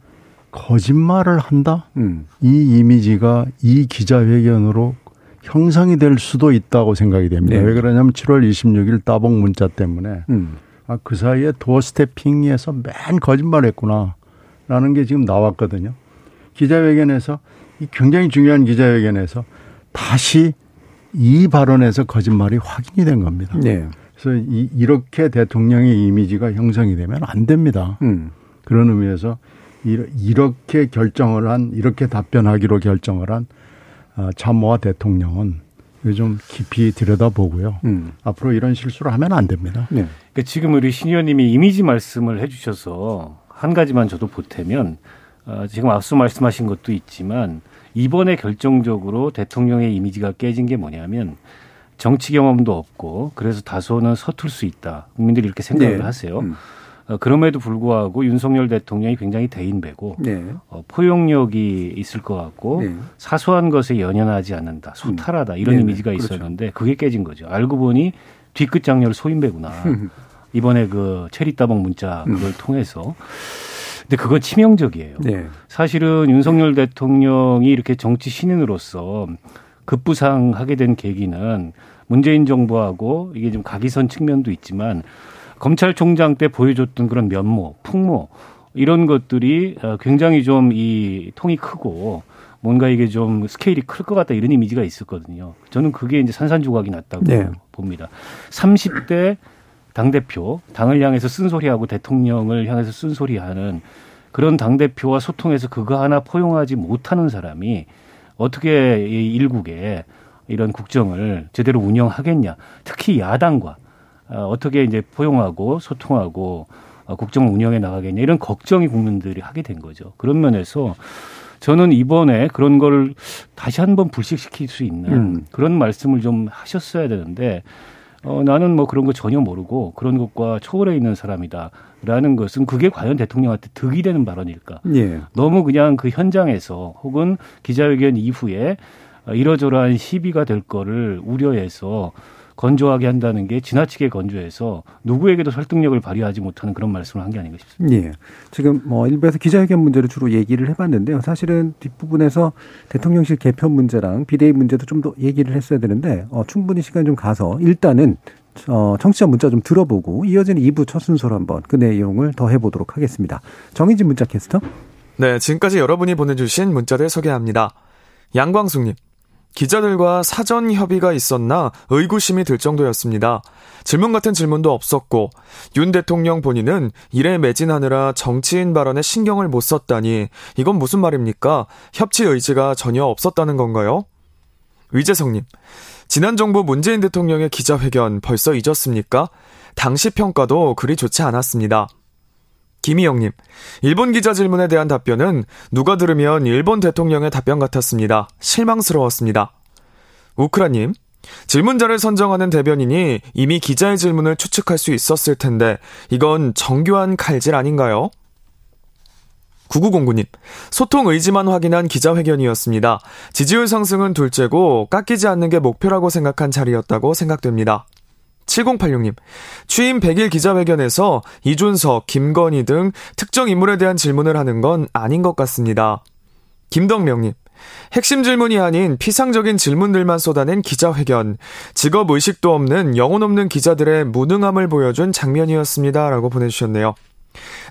거짓말을 한다? 음. 이 이미지가 이 기자회견으로 형성이 될 수도 있다고 생각이 됩니다. 네. 왜 그러냐면 7월 26일 따봉 문자 때문에 음. 아, 그 사이에 도어 스태핑에서 맨 거짓말 했구나. 라는 게 지금 나왔거든요. 기자회견에서 이 굉장히 중요한 기자회견에서 다시 이 발언에서 거짓말이 확인이 된 겁니다. 네. 그래서 이, 이렇게 대통령의 이미지가 형성이 되면 안 됩니다. 음. 그런 의미에서 이렇게 결정을 한, 이렇게 답변하기로 결정을 한 아, 참모와 대통령은 좀 깊이 들여다보고요. 음. 앞으로 이런 실수를 하면 안 됩니다. 네. 그러니까 지금 우리 신 의원님이 이미지 말씀을 해주셔서 한 가지만 저도 보태면 어, 지금 앞서 말씀하신 것도 있지만 이번에 결정적으로 대통령의 이미지가 깨진 게 뭐냐면 정치 경험도 없고 그래서 다소는 서툴 수 있다. 국민들이 이렇게 생각을 네. 하세요. 음. 어, 그럼에도 불구하고 윤석열 대통령이 굉장히 대인배고 네. 어, 포용력이 있을 것 같고 네. 사소한 것에 연연하지 않는다, 소탈하다 이런 네. 이미지가 그렇죠. 있었는데 그게 깨진 거죠. 알고 보니 뒤끝 장렬 소인배구나. 이번에 그 체리 따봉 문자 그걸 음. 통해서. 근데 그건 치명적이에요. 네. 사실은 윤석열 대통령이 이렇게 정치 신인으로서 급부상하게 된 계기는 문재인 정부하고 이게 좀 각이선 측면도 있지만 검찰총장 때 보여줬던 그런 면모, 풍모 이런 것들이 어, 굉장히 좀 이 통이 크고 뭔가 이게 좀 스케일이 클 것 같다 이런 이미지가 있었거든요. 저는 그게 이제 산산조각이 났다고 네. 봅니다. 30대 당대표, 당을 향해서 쓴소리하고 대통령을 향해서 쓴소리하는 그런 당대표와 소통해서 그거 하나 포용하지 못하는 사람이 어떻게 이 일국에 이런 국정을 제대로 운영하겠냐. 특히 야당과 어, 어떻게 이제 포용하고 소통하고 어, 국정을 운영해 나가겠냐. 이런 걱정이 국민들이 하게 된 거죠. 그런 면에서 저는 이번에 그런 걸 다시 한번 불식시킬 수 있는 음. 그런 말씀을 좀 하셨어야 되는데 어, 나는 뭐 그런 거 전혀 모르고 그런 것과 초월해 있는 사람이다라는 것은 그게 과연 대통령한테 득이 되는 발언일까? 예. 너무 그냥 그 현장에서 혹은 기자회견 이후에 이러저러한 시비가 될 거를 우려해서 건조하게 한다는 게 지나치게 건조해서 누구에게도 설득력을 발휘하지 못하는 그런 말씀을 한 게 아닌가 싶습니다. 예. 지금 뭐 일부에서 기자회견 문제를 주로 얘기를 해봤는데요. 사실은 뒷부분에서 대통령실 개편 문제랑 비대위 문제도 좀 더 얘기를 했어야 되는데 어, 충분히 시간 좀 가서 일단은 어, 청취자 문자 좀 들어보고 이어지는 2부 첫 순서로 한번 그 내용을 더 해보도록 하겠습니다. 정인진 문자 캐스터. 네, 지금까지 여러분이 보내주신 문자를 소개합니다. 양광숙님. 기자들과 사전 협의가 있었나 의구심이 들 정도였습니다. 질문 같은 질문도 없었고 윤 대통령 본인은 일에 매진하느라 정치인 발언에 신경을 못 썼다니 이건 무슨 말입니까? 협치 의지가 전혀 없었다는 건가요? 위재성님, 지난 정부 문재인 대통령의 기자회견 벌써 잊었습니까? 당시 평가도 그리 좋지 않았습니다. 김희영님, 일본 기자 질문에 대한 답변은 누가 들으면 일본 대통령의 답변 같았습니다. 실망스러웠습니다. 우크라님, 질문자를 선정하는 대변인이 이미 기자의 질문을 추측할 수 있었을 텐데, 이건 정교한 칼질 아닌가요? 9909님, 소통 의지만 확인한 기자회견이었습니다. 지지율 상승은 둘째고 깎이지 않는 게 목표라고 생각한 자리였다고 생각됩니다. 7086님, 취임 100일 기자회견에서 이준석, 김건희 등 특정 인물에 대한 질문을 하는 건 아닌 것 같습니다. 김덕명님, 핵심 질문이 아닌 피상적인 질문들만 쏟아낸 기자회견. 직업 의식도 없는 영혼 없는 기자들의 무능함을 보여준 장면이었습니다. 라고 보내주셨네요.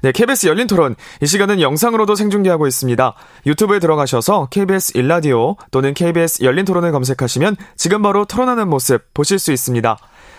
네, KBS 열린 토론. 이 시간은 영상으로도 생중계하고 있습니다. 유튜브에 들어가셔서 KBS 일라디오 또는 KBS 열린 토론을 검색하시면 지금 바로 토론하는 모습 보실 수 있습니다.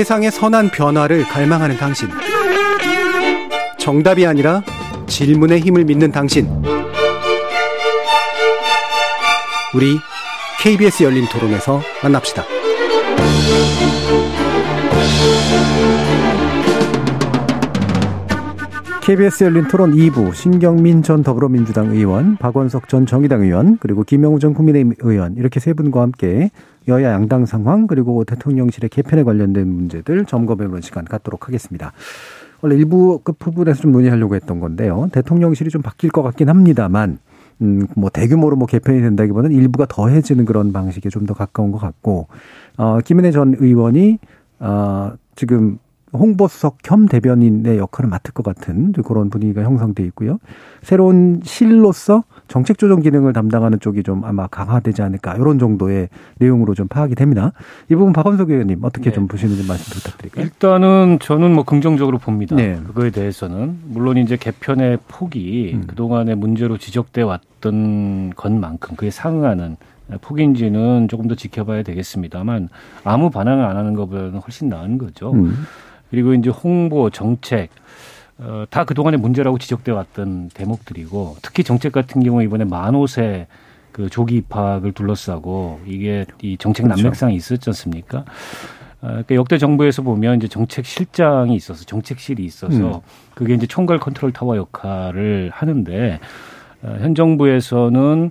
세상의 선한 변화를 갈망하는 당신. 정답이 아니라 질문의 힘을 믿는 당신. 우리 KBS 열린 토론에서 만납시다. KBS 열린 토론 2부 신경민 전 더불어민주당 의원, 박원석 전 정의당 의원, 그리고 김영우 전 국민의힘 의원 이렇게 세 분과 함께 여야 양당 상황 그리고 대통령실의 개편에 관련된 문제들 점검해 보는 시간 갖도록 하겠습니다. 원래 일부 그 부분에서 좀 논의하려고 했던 건데요. 대통령실이 좀 바뀔 것 같긴 합니다만 음, 뭐 대규모로 뭐 개편이 된다기보다는 일부가 더해지는 그런 방식에 좀 더 가까운 것 같고, 어, 김은혜 전 의원이, 어, 지금 홍보수석 겸 대변인의 역할을 맡을 것 같은 그런 분위기가 형성돼 있고요. 새로운 실로서 정책 조정 기능을 담당하는 쪽이 좀 아마 강화되지 않을까 이런 정도의 내용으로 좀 파악이 됩니다. 이 부분 박원석 의원님 어떻게 네. 좀 보시는지 말씀 부탁드릴까요? 일단은 저는 뭐 긍정적으로 봅니다. 네. 그거에 대해서는 물론 이제 개편의 폭이 음. 그동안의 문제로 지적돼 왔던 것만큼 그에 상응하는 폭인지는 조금 더 지켜봐야 되겠습니다만 아무 반응을 안 하는 것보다는 훨씬 나은 거죠. 음. 그리고 이제 홍보, 정책, 어, 다 그동안의 문제라고 지적돼 왔던 대목들이고 특히 정책 같은 경우 이번에 만 5세 그 조기 입학을 둘러싸고 이게 이 정책 그렇죠. 난맥상이 있었지 않습니까? 어, 그러니까 역대 정부에서 보면 이제 정책 실장이 있어서 정책실이 있어서 음. 그게 이제 총괄 컨트롤 타워 역할을 하는데 어, 현 정부에서는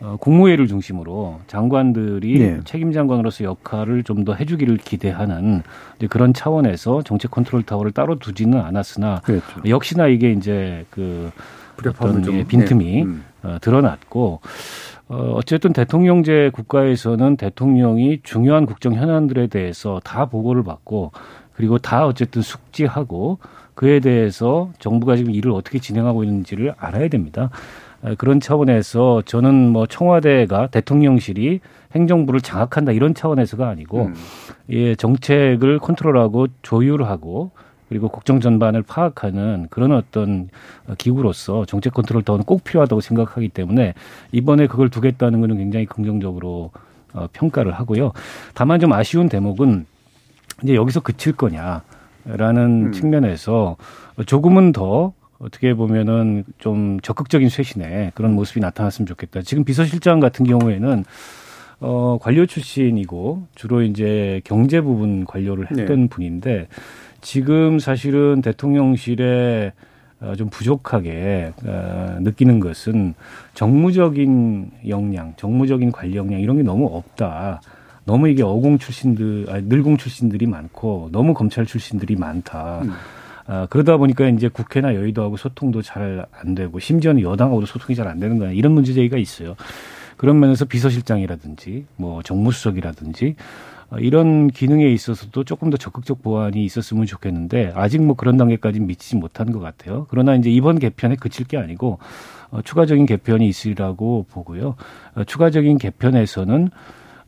어, 국무회의를 중심으로 장관들이 네. 책임 장관으로서 역할을 좀 더 해주기를 기대하는 그런 차원에서 정책 컨트롤 타워를 따로 두지는 않았으나 그렇죠. 역시나 이게 이제 그 어떤 좀, 빈틈이 네. 음. 어, 드러났고 어, 어쨌든 대통령제 국가에서는 대통령이 중요한 국정 현안들에 대해서 다 보고를 받고 그리고 다 어쨌든 숙지하고 그에 대해서 정부가 지금 일을 어떻게 진행하고 있는지를 알아야 됩니다. 그런 차원에서 저는 뭐 청와대가 대통령실이 행정부를 장악한다 이런 차원에서가 아니고 음. 예, 정책을 컨트롤하고 조율하고 그리고 국정 전반을 파악하는 그런 어떤 기구로서 정책 컨트롤 더는 꼭 필요하다고 생각하기 때문에 이번에 그걸 두겠다는 것은 굉장히 긍정적으로 어, 평가를 하고요. 다만 좀 아쉬운 대목은 이제 여기서 그칠 거냐라는 음. 측면에서 조금은 더 어떻게 보면은 좀 적극적인 쇄신에 그런 모습이 나타났으면 좋겠다. 지금 비서실장 같은 경우에는 어, 관료 출신이고 주로 이제 경제 부분 관료를 했던 네. 분인데 지금 사실은 대통령실에 어, 좀 부족하게 어, 느끼는 것은 정무적인 역량, 정무적인 관리 역량 이런 게 너무 없다. 너무 이게 어공 출신들, 아니, 늘공 출신들이 많고 너무 검찰 출신들이 많다. 음. 아, 그러다 보니까 이제 국회나 여의도하고 소통도 잘 안 되고 심지어는 여당하고도 소통이 잘 안 되는 거야. 이런 문제 제기가 있어요. 그런 면에서 비서실장이라든지 뭐 정무수석이라든지 어, 이런 기능에 있어서도 조금 더 적극적 보완이 있었으면 좋겠는데 아직 뭐 그런 단계까지 미치지 못한 것 같아요. 그러나 이제 이번 개편에 그칠 게 아니고 어, 추가적인 개편이 있으리라고 보고요. 어, 추가적인 개편에서는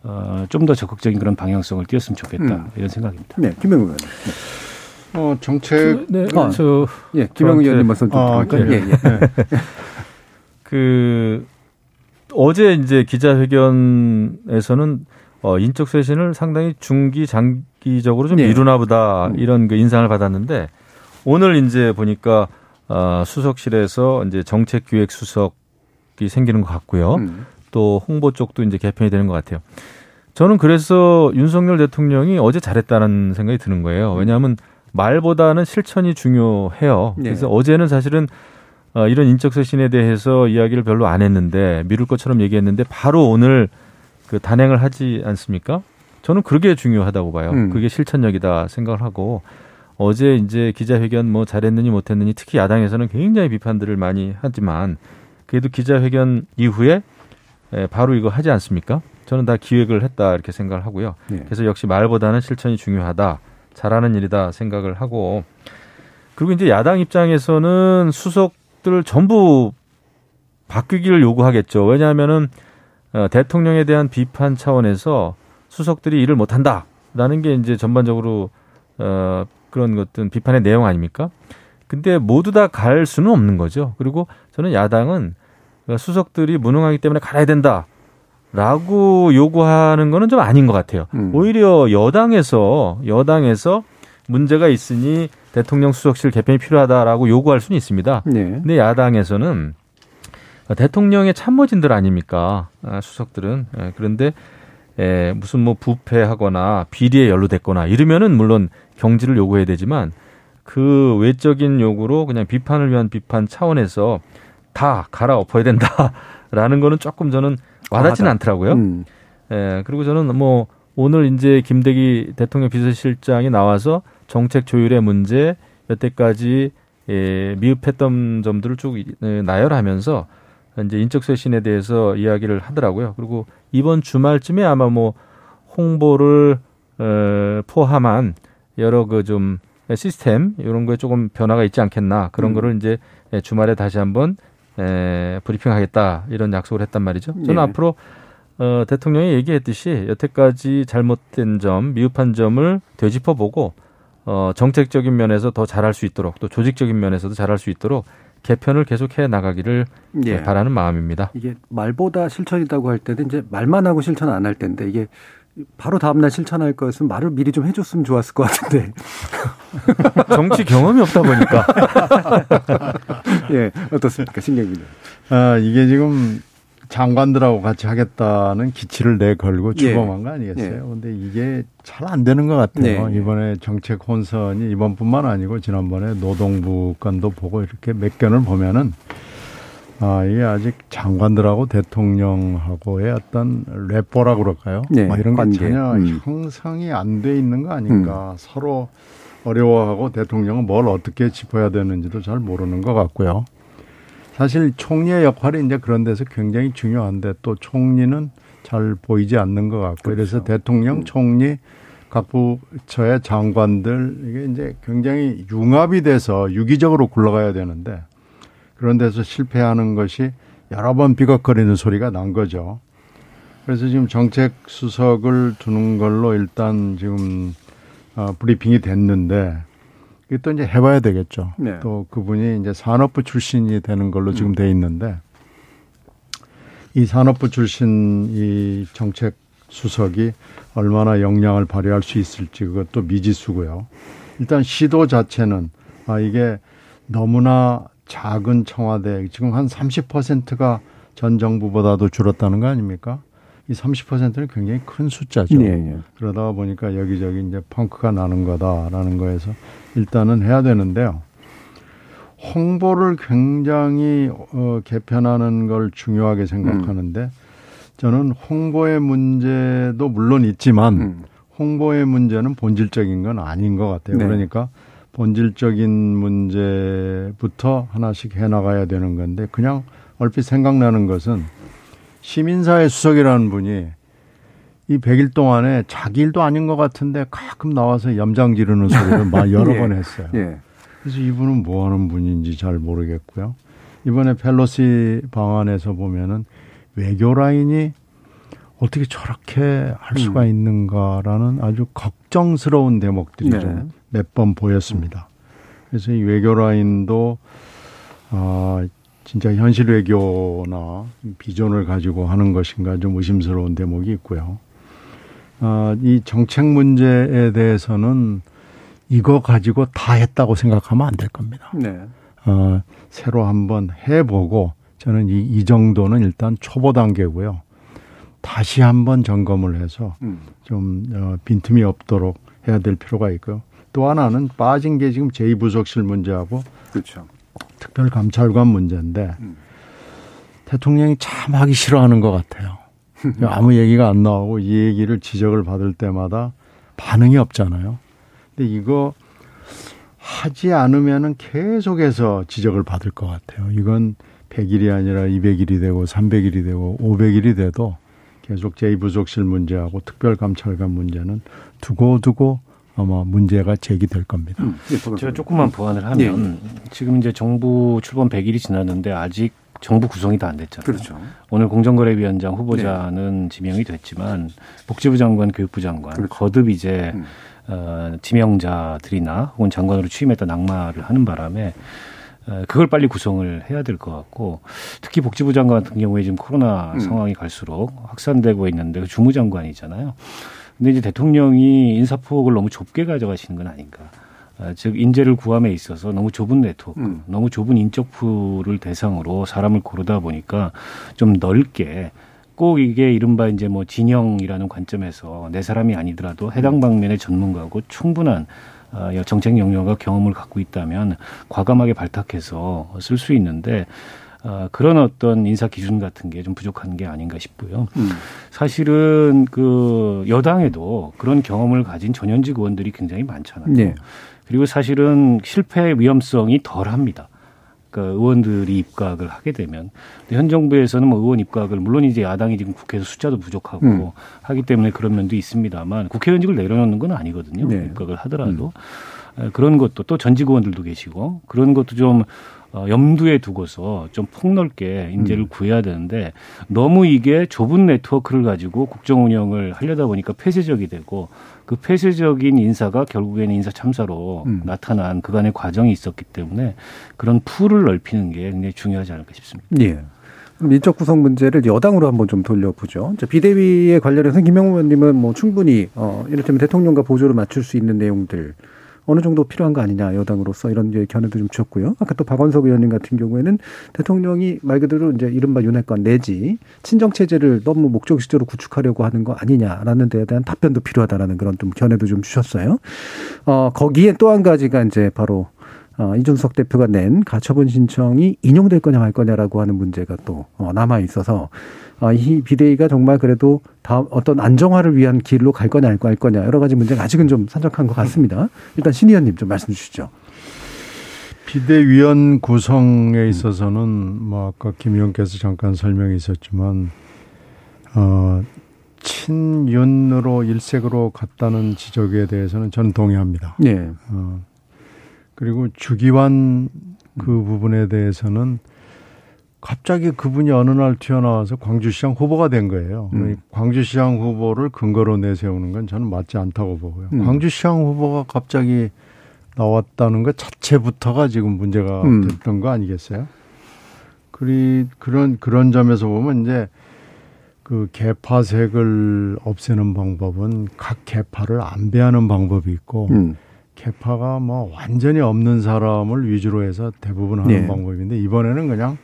어, 좀 더 적극적인 그런 방향성을 띄었으면 좋겠다 음. 이런 생각입니다. 네, 김영우 의원. 네. 어, 정책. 네, 아, 저, 예, 김영우 의원님 말씀 좀 아, 예, 예. 네. 그, 어제 이제 기자회견에서는 어, 인적 쇄신을 상당히 중기, 장기적으로 좀 네. 미루나 보다 음. 이런 그 인상을 받았는데 오늘 이제 보니까 어, 수석실에서 이제 정책기획 수석이 생기는 것 같고요. 음. 또 홍보 쪽도 이제 개편이 되는 것 같아요. 저는 그래서 윤석열 대통령이 어제 잘했다는 생각이 드는 거예요. 왜냐하면 말보다는 실천이 중요해요. 네. 그래서 어제는 사실은 어, 이런 인적 쇄신에 대해서 이야기를 별로 안 했는데 미룰 것처럼 얘기했는데 바로 오늘 그 단행을 하지 않습니까? 저는 그게 중요하다고 봐요. 음. 그게 실천력이다 생각을 하고 어제 이제 기자회견 뭐 잘했느니 못했느니 특히 야당에서는 굉장히 비판들을 많이 하지만 그래도 기자회견 이후에 바로 이거 하지 않습니까? 저는 다 기획을 했다 이렇게 생각을 하고요. 네. 그래서 역시 말보다는 실천이 중요하다. 잘하는 일이다 생각을 하고 그리고 이제 야당 입장에서는 수석들 전부 바뀌기를 요구하겠죠. 왜냐하면은 어, 대통령에 대한 비판 차원에서 수석들이 일을 못한다라는 게 이제 전반적으로 어, 그런 것들 비판의 내용 아닙니까? 근데 모두 다 갈 수는 없는 거죠. 그리고 저는 야당은 수석들이 무능하기 때문에 갈아야 된다. 라고 요구하는 거는 좀 아닌 것 같아요. 음. 오히려 여당에서 여당에서 문제가 있으니 대통령 수석실 개편이 필요하다라고 요구할 수는 있습니다. 네. 근데 야당에서는 대통령의 참모진들 아닙니까? 아, 수석들은. 예, 그런데 에, 무슨 뭐 부패하거나 비리에 연루됐거나 이러면은 물론 경질을 요구해야 되지만 그 외적인 요구로 그냥 비판을 위한 비판 차원에서 다 갈아엎어야 된다 라는 거는 조금 저는 와닿지는 아, 않더라고요. 음. 예, 그리고 저는 뭐 오늘 이제 김대기 대통령 비서실장이 나와서 정책 조율의 문제 여태까지 예, 미흡했던 점들을 쭉 예, 나열하면서 이제 인적 쇄신에 대해서 이야기를 하더라고요. 그리고 이번 주말쯤에 아마 뭐 홍보를 어, 포함한 여러 그 좀 시스템 이런 거에 조금 변화가 있지 않겠나 그런 음. 거를 이제 주말에 다시 한번 에, 브리핑하겠다 이런 약속을 했단 말이죠. 저는 네. 앞으로 어, 대통령이 얘기했듯이 여태까지 잘못된 점, 미흡한 점을 되짚어보고 어, 정책적인 면에서 더 잘할 수 있도록 또 조직적인 면에서도 잘할 수 있도록 개편을 계속해 나가기를 예. 바라는 마음입니다. 이게 말보다 실천이라고 할 때는 이제 말만 하고 실천 안 할 텐데 이게 바로 다음날 실천할 거였으면 말을 미리 좀 해줬으면 좋았을 것 같은데. 정치 경험이 없다 보니까. 예, 어떻습니까, 신경기는? 아, 이게 지금 장관들하고 같이 하겠다는 기치를 내걸고 주범한 예. 거 아니겠어요? 예. 근데 이게 잘 안 되는 것 같아요. 네. 이번에 정책 혼선이 이번뿐만 아니고 지난번에 노동부 건도 보고 이렇게 몇 견을 보면은 아, 이게 아직 장관들하고 대통령하고의 어떤 래퍼라 그럴까요? 네, 뭐 이런 관계. 게 전혀 음. 형성이 안 돼 있는 거 아닌가. 음. 서로 어려워하고 대통령은 뭘 어떻게 짚어야 되는지도 잘 모르는 것 같고요. 사실 총리의 역할이 이제 그런 데서 굉장히 중요한데 또 총리는 잘 보이지 않는 것 같고 그렇죠. 그래서 대통령, 음. 총리, 각 부처의 장관들 이게 이제 굉장히 융합이 돼서 유기적으로 굴러가야 되는데 그런 데서 실패하는 것이 여러 번 비걱거리는 소리가 난 거죠. 그래서 지금 정책 수석을 두는 걸로 일단 지금 어, 브리핑이 됐는데 이게 또 이제 해봐야 되겠죠. 네. 또 그분이 이제 산업부 출신이 되는 걸로 지금 음. 돼 있는데 이 산업부 출신 이 정책 수석이 얼마나 역량을 발휘할 수 있을지 그것도 미지수고요. 일단 시도 자체는 아 이게 너무나 작은 청와대 지금 한 30%가 전 정부보다도 줄었다는 거 아닙니까? 이 30%는 굉장히 큰 숫자죠. 예, 예. 그러다 보니까 여기저기 이제 펑크가 나는 거다라는 거에서 일단은 해야 되는데요. 홍보를 굉장히 어, 개편하는 걸 중요하게 생각하는데 음. 저는 홍보의 문제도 물론 있지만 음. 홍보의 문제는 본질적인 건 아닌 것 같아요. 네. 그러니까 본질적인 문제부터 하나씩 해나가야 되는 건데 그냥 얼핏 생각나는 것은 시민사회 수석이라는 분이 이 100일 동안에 자기 일도 아닌 것 같은데 가끔 나와서 염장 지르는 소리를 막 여러 예. 번 했어요. 예. 그래서 이분은 뭐 하는 분인지 잘 모르겠고요. 이번에 펠로시 방안에서 보면은 외교 라인이 어떻게 저렇게 할 수가 음. 있는가라는 아주 걱정스러운 대목들이 네. 좀몇 번 보였습니다. 그래서 이 외교 라인도 아 진짜 현실 외교나 비전을 가지고 하는 것인가 좀 의심스러운 대목이 있고요. 아, 이 정책 문제에 대해서는 이거 가지고 다 했다고 생각하면 안 될 겁니다. 네. 어, 새로 한번 해보고 저는 이, 이 정도는 일단 초보 단계고요. 다시 한번 점검을 해서 음. 좀 어, 빈틈이 없도록 해야 될 필요가 있고요. 또 하나는 빠진 게 지금 제2부속실 문제하고 그렇죠. 특별감찰관 문제인데 음. 대통령이 참 하기 싫어하는 것 같아요. 아무 얘기가 안 나오고 이 얘기를 지적을 받을 때마다 반응이 없잖아요. 근데 이거 하지 않으면은 계속해서 지적을 받을 것 같아요. 이건 100일이 아니라 200일이 되고 300일이 되고 500일이 돼도 계속 제2부속실 문제하고 특별감찰관 문제는 두고두고 아마 문제가 제기될 겁니다. 음, 네, 제가 조금만 보완을 하면 네. 지금 이제 정부 출범 100일이 지났는데 아직 정부 구성이 다 안 됐잖아요. 그렇죠. 오늘 공정거래위원장 후보자는 네. 지명이 됐지만 복지부 장관, 교육부 장관 그렇죠. 거듭 이제 음. 어, 지명자들이나 혹은 장관으로 취임했다 낙마를 하는 바람에 어, 그걸 빨리 구성을 해야 될 것 같고 특히 복지부 장관 같은 경우에 지금 코로나 음. 상황이 갈수록 확산되고 있는데 그 주무장관이잖아요. 근데 이제 대통령이 인사폭을 너무 좁게 가져가시는 건 아닌가. 어, 즉 인재를 구함에 있어서 너무 좁은 네트워크, 음. 너무 좁은 인적 풀을 대상으로 사람을 고르다 보니까 좀 넓게 꼭 이게 이른바 이제 뭐 진영이라는 관점에서 내 사람이 아니더라도 해당 방면의 전문가고 충분한 어, 정책 영역과 경험을 갖고 있다면 과감하게 발탁해서 쓸 수 있는데 어, 그런 어떤 인사 기준 같은 게 좀 부족한 게 아닌가 싶고요. 음. 사실은 그 여당에도 그런 경험을 가진 전현직 의원들이 굉장히 많잖아요. 네. 그리고 사실은 실패 위험성이 덜합니다. 그 의원들이 입각을 하게 되면 현 정부에서는 뭐 의원 입각을 물론 이제 야당이 지금 국회에서 숫자도 부족하고 음. 하기 때문에 그런 면도 있습니다만 국회의원직을 내려놓는 건 아니거든요. 네. 입각을 하더라도 음. 그런 것도 또 전직 의원들도 계시고 그런 것도 좀 어, 염두에 두고서 좀 폭넓게 인재를 음. 구해야 되는데 너무 이게 좁은 네트워크를 가지고 국정 운영을 하려다 보니까 폐쇄적이 되고 그 폐쇄적인 인사가 결국에는 인사 참사로 음. 나타난 그간의 과정이 있었기 때문에 그런 풀을 넓히는 게 굉장히 중요하지 않을까 싶습니다. 예. 그럼 인적 구성 문제를 여당으로 한번 좀 돌려보죠. 비대위에 관련해서 김영우 의원님은 뭐 충분히 어 이를테면 대통령과 보조를 맞출 수 있는 내용들 어느 정도 필요한 거 아니냐 여당으로서 이런 견해도 좀 주셨고요. 아까 또 박원석 의원님 같은 경우에는 대통령이 말 그대로 이제 이른바 윤핵관 내지 친정 체제를 너무 목적식적으로 구축하려고 하는 거 아니냐라는 데에 대한 답변도 필요하다라는 그런 좀 견해도 좀 주셨어요. 어 거기에 또 한 가지가 이제 바로 어, 이준석 대표가 낸 가처분 신청이 인용될 거냐 말 거냐라고 하는 문제가 또 어, 남아 있어서 어, 이 비대위가 정말 그래도 다음 어떤 안정화를 위한 길로 갈 거냐 말 거냐 여러 가지 문제가 아직은 좀 산적한 것 같습니다. 일단 신 의원님 좀 말씀 주시죠. 비대위원 구성에 있어서는 뭐 아까 김 의원께서 잠깐 설명이 있었지만 어 친윤으로 일색으로 갔다는 지적에 대해서는 저는 동의합니다. 네. 어, 그리고 주기환 그 부분에 대해서는 갑자기 그분이 어느 날 튀어나와서 광주시장 후보가 된 거예요. 음. 광주시장 후보를 근거로 내세우는 건 저는 맞지 않다고 보고요. 음. 광주시장 후보가 갑자기 나왔다는 것 자체부터가 지금 문제가 음. 됐던 거 아니겠어요? 그리 그런 그런 점에서 보면 이제 그 개파색을 없애는 방법은 각 개파를 안배하는 방법이 있고 음. 개파가 뭐 완전히 없는 사람을 위주로 해서 대부분 하는 네. 방법인데 이번에는 그냥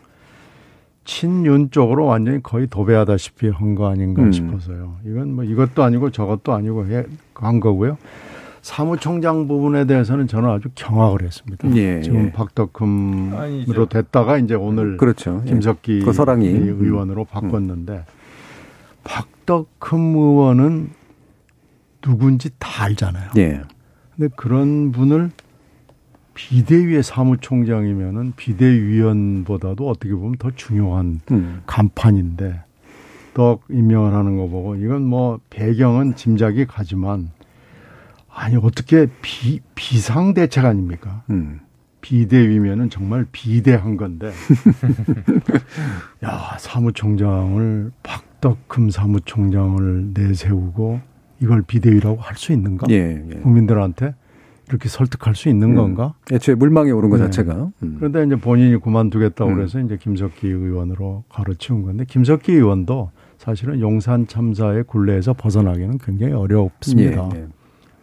친윤 쪽으로 완전히 거의 도배하다시피 한 거 아닌가 음. 싶어서요. 이건 뭐 이것도 아니고 저것도 아니고 한 거고요. 사무총장 부분에 대해서는 저는 아주 경악을 했습니다. 예, 지금 예. 박덕흠으로 됐다가 이제 오늘 그렇죠. 예. 김석기 예. 서랑이 의원으로 음. 바꿨는데 음. 박덕흠 의원은 누군지 다 알잖아요. 예. 근데 그런 분을 비대위의 사무총장이면은 비대위원보다도 어떻게 보면 더 중요한 음. 간판인데 더 임명을 하는 거 보고 이건 뭐 배경은 짐작이 가지만 아니 어떻게 비 비상 대책 아닙니까? 음. 비대위면은 정말 비대한 건데 야 사무총장을 박덕흠 사무총장을 내세우고 이걸 비대위라고 할 수 있는가? 예, 예. 국민들한테 이렇게 설득할 수 있는 음. 건가? 애초에 물망에 오른 것 네. 자체가. 음. 그런데 이제 본인이 그만두겠다고 음. 그래서 이제 김석기 의원으로 가르치운 건데 김석기 의원도 사실은 용산 참사의 굴레에서 벗어나기는 굉장히 어렵습니다. 예, 예.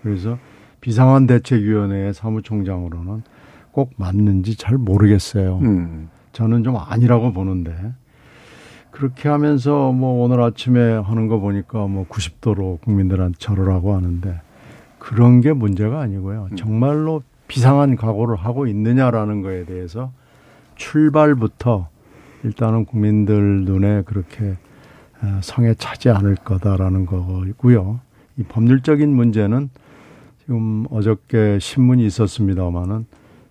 그래서 비상한 대책위원회의 사무총장으로는 꼭 맞는지 잘 모르겠어요. 음. 저는 좀 아니라고 보는데 그렇게 하면서 뭐 오늘 아침에 하는 거 보니까 뭐 90도로 국민들한테 절을 하고 하는데 그런 게 문제가 아니고요. 음. 정말로 비상한 각오를 하고 있느냐라는 거에 대해서 출발부터 일단은 국민들 눈에 그렇게 어, 성에 차지 않을 거다라는 거고요. 이 법률적인 문제는 지금 어저께 신문이 있었습니다마는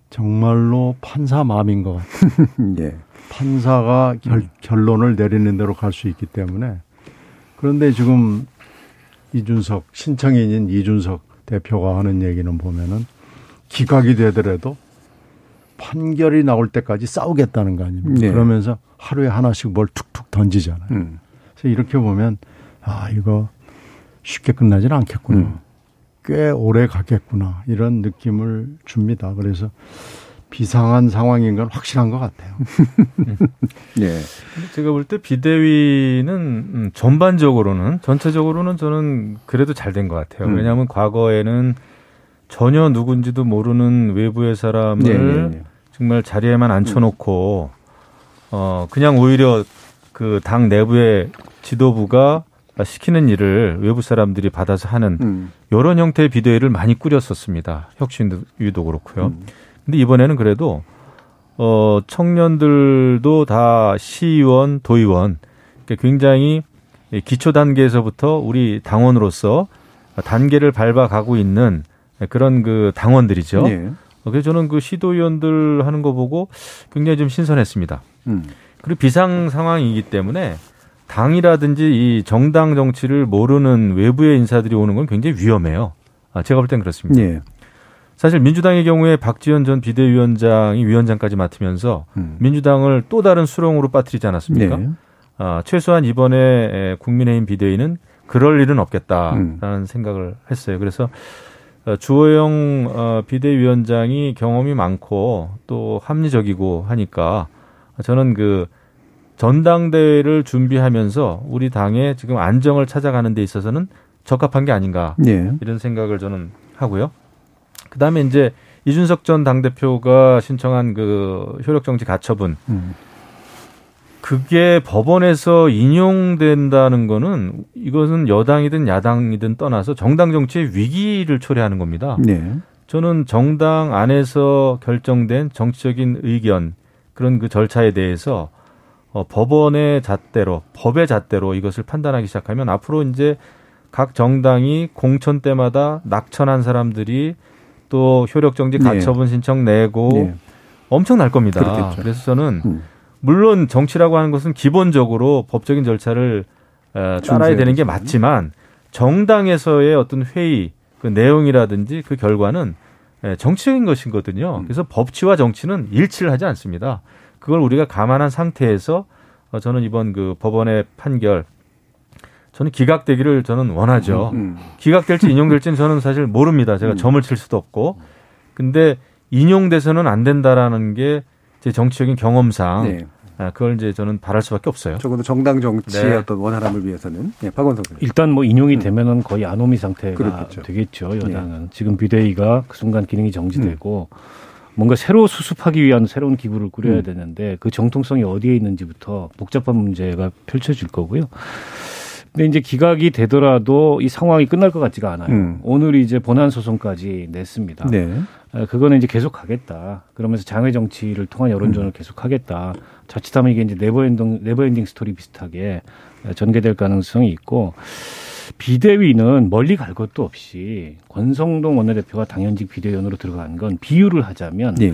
정말로 판사 마음인 것 같아요. 예. 판사가 결, 음. 결론을 내리는 대로 갈 수 있기 때문에 그런데 지금 이준석 신청인인 이준석 대표가 하는 얘기는 보면은 기각이 되더라도 판결이 나올 때까지 싸우겠다는 거 아닙니까? 네. 그러면서 하루에 하나씩 뭘 툭툭 던지잖아요. 음. 그래서 이렇게 보면 아 이거 쉽게 끝나지는 않겠구나. 음. 꽤 오래 가겠구나 이런 느낌을 줍니다. 그래서 비상한 상황인 건 확실한 것 같아요. 네. 제가 볼 때 비대위는 음, 전반적으로는 전체적으로는 저는 그래도 잘 된 것 같아요. 음. 왜냐하면 과거에는 전혀 누군지도 모르는 외부의 사람을 네, 네, 네. 정말 자리에만 앉혀놓고 어 그냥 오히려 그 당 내부의 지도부가 시키는 일을 외부 사람들이 받아서 하는 음. 이런 형태의 비대위를 많이 꾸렸었습니다. 혁신유도 그렇고요. 음. 근데 이번에는 그래도 어 청년들도 다 시의원, 도의원 그러니까 굉장히 기초 단계에서부터 우리 당원으로서 단계를 밟아가고 있는 그런 그 당원들이죠. 네. 그래서 저는 그 시도위원들 하는 거 보고 굉장히 좀 신선했습니다. 음. 그리고 비상 상황이기 때문에 당이라든지 이 정당 정치를 모르는 외부의 인사들이 오는 건 굉장히 위험해요. 아, 제가 볼 땐 그렇습니다. 네. 사실 민주당의 경우에 박지원 전 비대위원장이 위원장까지 맡으면서 음. 민주당을 또 다른 수렁으로 빠뜨리지 않았습니까? 네. 아, 최소한 이번에 국민의힘 비대위는 그럴 일은 없겠다라는 음. 생각을 했어요. 그래서 어, 주호영 어, 비대위원장이 경험이 많고 또 합리적이고 하니까 저는 그 전당대회를 준비하면서 우리 당의 지금 안정을 찾아가는 데 있어서는 적합한 게 아닌가 네. 이런 생각을 저는 하고요. 그 다음에 이제 이준석 전 당대표가 신청한 그 효력정지 가처분. 음. 그게 법원에서 인용된다는 거는 이것은 여당이든 야당이든 떠나서 정당 정치의 위기를 초래하는 겁니다. 네. 저는 정당 안에서 결정된 정치적인 의견 그런 그 절차에 대해서 어, 법원의 잣대로 법의 잣대로 이것을 판단하기 시작하면 앞으로 이제 각 정당이 공천 때마다 낙천한 사람들이 또 효력정지 네. 가처분 네. 신청 내고 네. 엄청날 겁니다. 그렇겠죠. 그래서 저는 음. 물론 정치라고 하는 것은 기본적으로 법적인 절차를 어, 따라야 되는 게 맞지만 정당에서의 어떤 회의 그 내용이라든지 그 결과는 예, 정치적인 것이거든요. 음. 그래서 법치와 정치는 일치를 하지 않습니다. 그걸 우리가 감안한 상태에서 어, 저는 이번 그 법원의 판결 저는 기각되기를 저는 원하죠. 음, 음. 기각될지 인용될지는 저는 사실 모릅니다. 제가 음. 점을 칠 수도 없고. 근데 인용돼서는 안 된다라는 게 제 정치적인 경험상 네. 아, 그걸 이제 저는 바랄 수밖에 없어요. 적어도 정당 정치의 네. 어떤 원활함을 위해서는 네, 박원석 일단 뭐 인용이 음. 되면은 거의 아노미 상태가 그렇겠죠. 되겠죠. 여당은 네. 지금 비대위가 그 순간 기능이 정지되고 음. 뭔가 새로 수습하기 위한 새로운 기구를 꾸려야 음. 되는데 그 정통성이 어디에 있는지부터 복잡한 문제가 펼쳐질 거고요. 근데 이제 기각이 되더라도 이 상황이 끝날 것 같지가 않아요. 음. 오늘 이제 본안 소송까지 냈습니다. 네. 그거는 이제 계속 가겠다. 그러면서 장외 정치를 통한 여론전을 음. 계속 하겠다. 자칫하면 이게 이제 never ending never ending story 비슷하게 전개될 가능성이 있고 비대위는 멀리 갈 것도 없이 권성동 원내대표가 당연직 비대위원으로 들어간 건 비유를 하자면 네.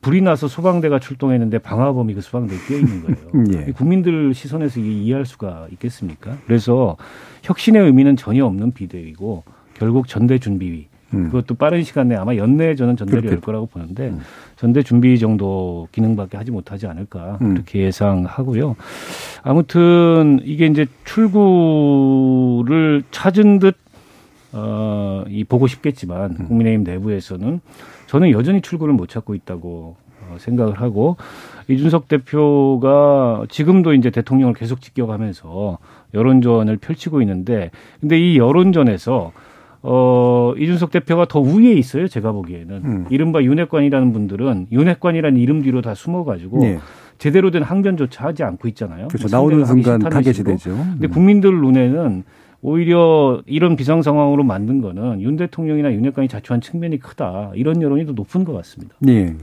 불이 나서 소방대가 출동했는데 방화범이 그 소방대에 끼어 있는 거예요. 네. 국민들 시선에서 이게 이해할 수가 있겠습니까? 그래서 혁신의 의미는 전혀 없는 비대위고 결국 전대준비위 음. 그것도 빠른 시간 내에 아마 연내에 저는 전대를 그렇겠... 열 거라고 보는데 음. 전대 준비 정도 기능밖에 하지 못하지 않을까 음. 그렇게 예상하고요. 아무튼 이게 이제 출구를 찾은 듯 어, 이 보고 싶겠지만 음. 국민의힘 내부에서는 저는 여전히 출구를 못 찾고 있다고 어, 생각을 하고 이준석 대표가 지금도 이제 대통령을 계속 직격하면서 여론전을 펼치고 있는데 근데 이 여론전에서 어, 이준석 대표가 더 우위에 있어요, 제가 보기에는. 음. 이른바 윤핵관이라는 분들은 윤핵관이라는 이름 뒤로 다 숨어가지고 네. 제대로 된 항변조차 하지 않고 있잖아요. 그렇죠. 뭐 나오는 순간 타겟이 되죠. 근데 음. 국민들 눈에는 오히려 이런 비상 상황으로 만든 거는 윤 대통령이나 윤핵관이 자초한 측면이 크다. 이런 여론이 더 높은 것 같습니다. 네.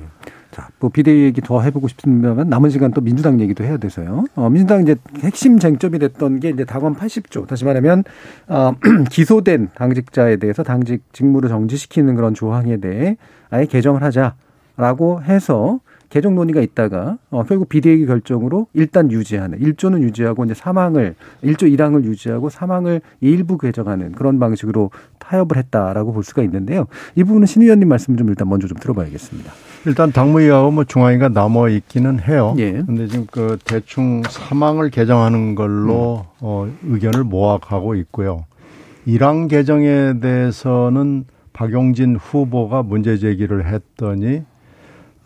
자, 뭐 비대위 얘기 더 해보고 싶으면 남은 시간 또 민주당 얘기도 해야 돼서요. 어, 민주당 이제 핵심 쟁점이 됐던 게 이제 당원 80조. 다시 말하면, 어, 기소된 당직자에 대해서 당직 직무를 정지시키는 그런 조항에 대해 아예 개정을 하자라고 해서 개정 논의가 있다가 어, 결국 비대위 결정으로 일단 유지하는 1조는 유지하고 이제 사망을 1조 1항을 유지하고 사망을 일부 개정하는 그런 방식으로 타협을 했다라고 볼 수가 있는데요. 이 부분은 신 의원님 말씀 좀 일단 먼저 좀 들어봐야겠습니다. 일단 당무위하고 뭐 중앙위가 남아 있기는 해요. 예. 근데 지금 그 대충 사망을 개정하는 걸로 음. 어, 의견을 모아가고 있고요. 1항 개정에 대해서는 박용진 후보가 문제 제기를 했더니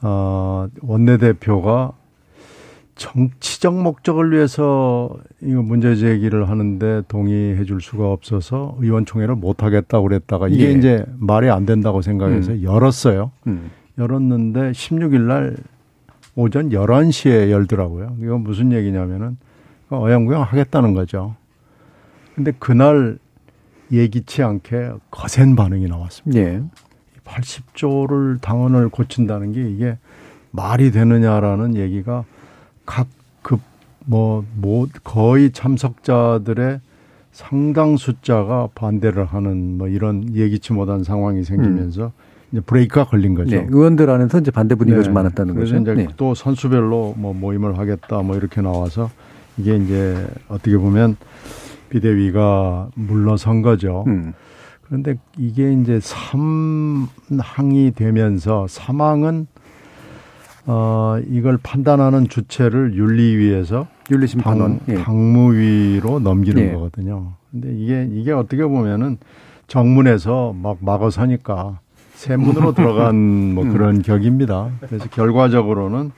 어, 원내대표가 정치적 목적을 위해서 이거 문제 제기를 하는데 동의해 줄 수가 없어서 의원총회를 못 하겠다고 그랬다가 이게 예. 이제 말이 안 된다고 생각해서 음. 열었어요. 음. 열었는데 16일 날 오전 11시에 열더라고요. 이건 무슨 얘기냐면은 어영부영 하겠다는 거죠. 근데 그날 예기치 않게 거센 반응이 나왔습니다. 예. 80조를 당원을 고친다는 게 이게 말이 되느냐라는 얘기가 각급 뭐, 뭐, 거의 참석자들의 상당 숫자가 반대를 하는 뭐 이런 예기치 못한 상황이 생기면서 음. 이제 브레이크가 걸린 거죠. 네, 의원들 안에서 이제 반대 분위기가 네. 좀 많았다는 그래서 거죠. 이제 네. 또 선수별로 뭐 모임을 하겠다 뭐 이렇게 나와서 이게 이제 어떻게 보면 비대위가 물러선 거죠. 음. 그런데 이게 이제 삼항이 되면서 사망은 어 이걸 판단하는 주체를 윤리위에서 윤리심판원 당, 예. 당무위로 넘기는 예. 거거든요. 근데 이게 이게 어떻게 보면은 정문에서 막 막어 서니까 세문으로 들어간 뭐 음. 그런 격입니다. 그래서 결과적으로는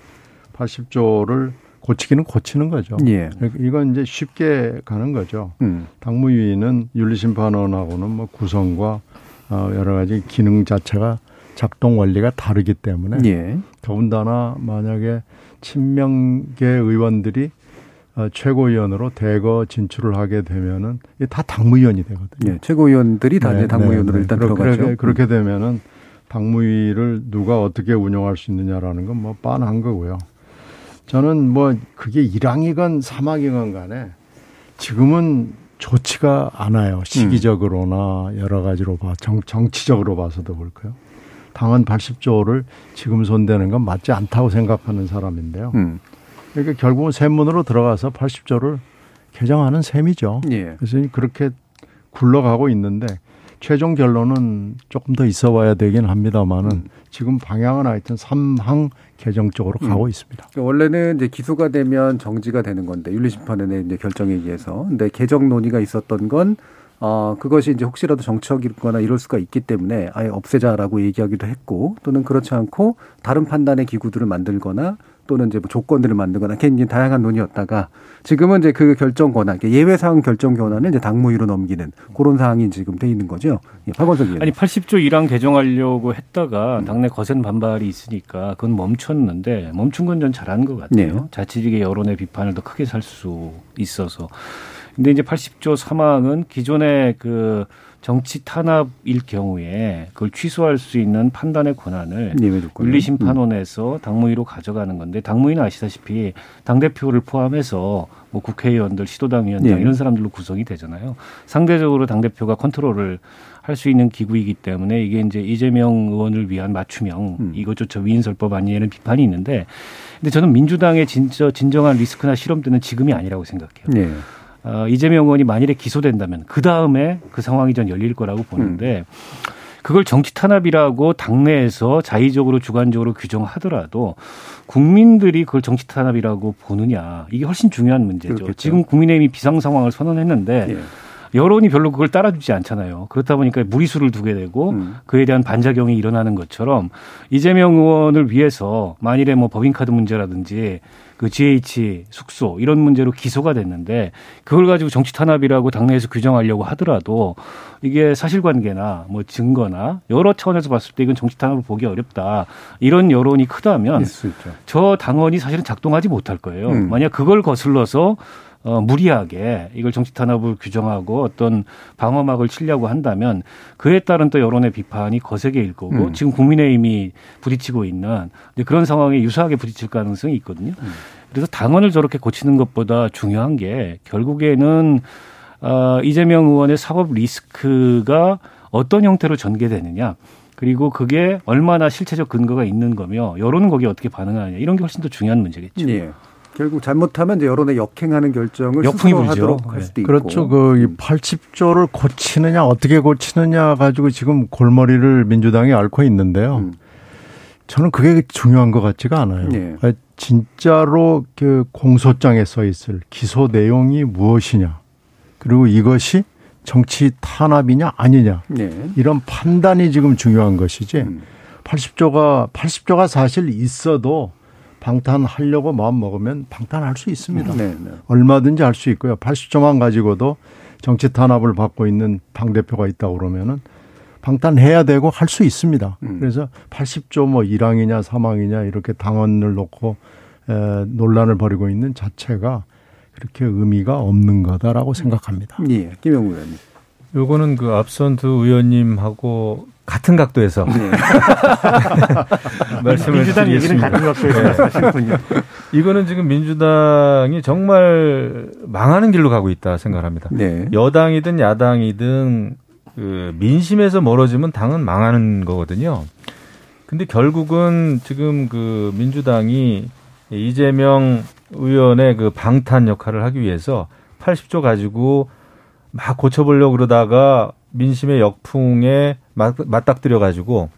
80조를 고치기는 고치는 거죠. 예. 그러니까 이건 이제 쉽게 가는 거죠. 음. 당무위는 윤리심판원하고는 뭐 구성과 어 여러 가지 기능 자체가 작동 원리가 다르기 때문에 예. 더군다나 만약에 친명계 의원들이 어, 최고위원으로 대거 진출을 하게 되면은 다 당무위원이 되거든요. 예, 최고위원들이 다 네, 당무위원으로 네, 네. 일단 그렇게, 들어가죠. 그렇게 되면은 당무위를 누가 어떻게 운영할 수 있느냐라는 건 뭐 빤한 거고요. 저는 뭐 그게 일항이건 사막이건 간에 지금은 좋지가 않아요. 시기적으로나 여러 가지로 봐, 정, 정치적으로 봐서도 그렇고요. 당헌 80조를 지금 손대는 건 맞지 않다고 생각하는 사람인데요. 음. 그러니까 결국은 샘문으로 들어가서 80조를 개정하는 셈이죠. 예. 그래서 그렇게 굴러가고 있는데 최종 결론은 조금 더 있어 봐야 되긴 합니다만은 음. 지금 방향은 하여튼 삼항 개정 쪽으로 음. 가고 있습니다. 그러니까 원래는 이제 기소가 되면 정지가 되는 건데 윤리심판원의 이제 결정에 의해서 근데 개정 논의가 있었던 건 어, 그것이 이제 혹시라도 정치적이거나 이럴 수가 있기 때문에 아예 없애자라고 얘기하기도 했고 또는 그렇지 않고 다른 판단의 기구들을 만들거나 또는 이제 뭐 조건들을 만들거나 굉장히 다양한 논의였다가 지금은 이제 그 결정 권한, 예외 사항 결정 권한을 이제 당무위로 넘기는 그런 사항이 지금 돼 있는 거죠. 예, 박원석 의원. 아니 80조 1항 개정하려고 했다가 음. 당내 거센 반발이 있으니까 그건 멈췄는데 멈춘 건 전 잘한 것 같아요. 네. 자치직의 여론의 비판을 더 크게 살 수 있어서. 근데 이제 80조 3항은 기존의 그 정치 탄압일 경우에 그걸 취소할 수 있는 판단의 권한을 윤리심판원에서 당무위로 가져가는 건데 당무위는 아시다시피 당 대표를 포함해서 뭐 국회의원들, 시도당 위원장 네. 이런 사람들로 구성이 되잖아요. 상대적으로 당 대표가 컨트롤을 할 수 있는 기구이기 때문에 이게 이제 이재명 의원을 위한 맞춤형 음. 이것조차 위인설법 아니냐는 비판이 있는데 근데 저는 민주당의 진짜 진정한 리스크나 실험 때는 지금이 아니라고 생각해요. 네. 어, 이재명 의원이 만일에 기소된다면 그 다음에 그 상황이 전 열릴 거라고 보는데 음. 그걸 정치 탄압이라고 당내에서 자의적으로 주관적으로 규정하더라도 국민들이 그걸 정치 탄압이라고 보느냐 이게 훨씬 중요한 문제죠. 그렇겠죠. 지금 국민의힘이 비상 상황을 선언했는데 예. 여론이 별로 그걸 따라주지 않잖아요. 그렇다 보니까 무리수를 두게 되고 음. 그에 대한 반작용이 일어나는 것처럼 이재명 의원을 위해서 만일에 뭐 법인카드 문제라든지 그 GH 숙소 이런 문제로 기소가 됐는데 그걸 가지고 정치 탄압이라고 당내에서 규정하려고 하더라도 이게 사실관계나 뭐 증거나 여러 차원에서 봤을 때 이건 정치 탄압을 보기 어렵다 이런 여론이 크다면 저 당원이 사실은 작동하지 못할 거예요. 음. 만약 그걸 거슬러서 어, 무리하게 이걸 정치 탄압을 규정하고 어떤 방어막을 치려고 한다면 그에 따른 또 여론의 비판이 거세게 일 거고 음. 지금 국민의힘이 부딪히고 있는 그런 상황에 유사하게 부딪힐 가능성이 있거든요. 음. 그래서 당원을 저렇게 고치는 것보다 중요한 게 결국에는 어, 이재명 의원의 사법 리스크가 어떤 형태로 전개되느냐. 그리고 그게 얼마나 실체적 근거가 있는 거며 여론은 거기에 어떻게 반응하느냐 이런 게 훨씬 더 중요한 문제겠죠. 예. 결국 잘못하면 이제 여론에 역행하는 결정을 역풍이 불죠. 할 수도 네. 그렇죠. 그 80조를 고치느냐 어떻게 고치느냐 가지고 지금 골머리를 민주당이 앓고 있는데요. 음. 저는 그게 중요한 것 같지가 않아요. 네. 진짜로 그 공소장에 써 있을 기소 내용이 무엇이냐. 그리고 이것이 정치 탄압이냐 아니냐. 네. 이런 판단이 지금 중요한 것이지. 음. 80조가 80조가 사실 있어도 방탄하려고 마음 먹으면 방탄할 수 있습니다. 네, 네. 얼마든지 할 수 있고요. 80조만 가지고도 정치 탄압을 받고 있는 당 대표가 있다고 그러면은 방탄해야 되고 할 수 있습니다. 음. 그래서 80조 뭐 1항이냐 3항이냐 이렇게 당원을 놓고 에, 논란을 벌이고 있는 자체가 그렇게 의미가 없는 거다라고 생각합니다. 예, 김영우 의원님. 요거는 그 앞선 두 의원님하고 같은 각도에서 네. 말씀을 민주당 얘기는 같은 각도에서 하시군요. 이거는 지금 민주당이 정말 망하는 길로 가고 있다 생각합니다. 네. 여당이든 야당이든 그 민심에서 멀어지면 당은 망하는 거거든요. 근데 결국은 지금 그 민주당이 이재명 의원의 그 방탄 역할을 하기 위해서 80조 가지고 막 고쳐보려고 그러다가 민심의 역풍에 맞닥뜨려 가지고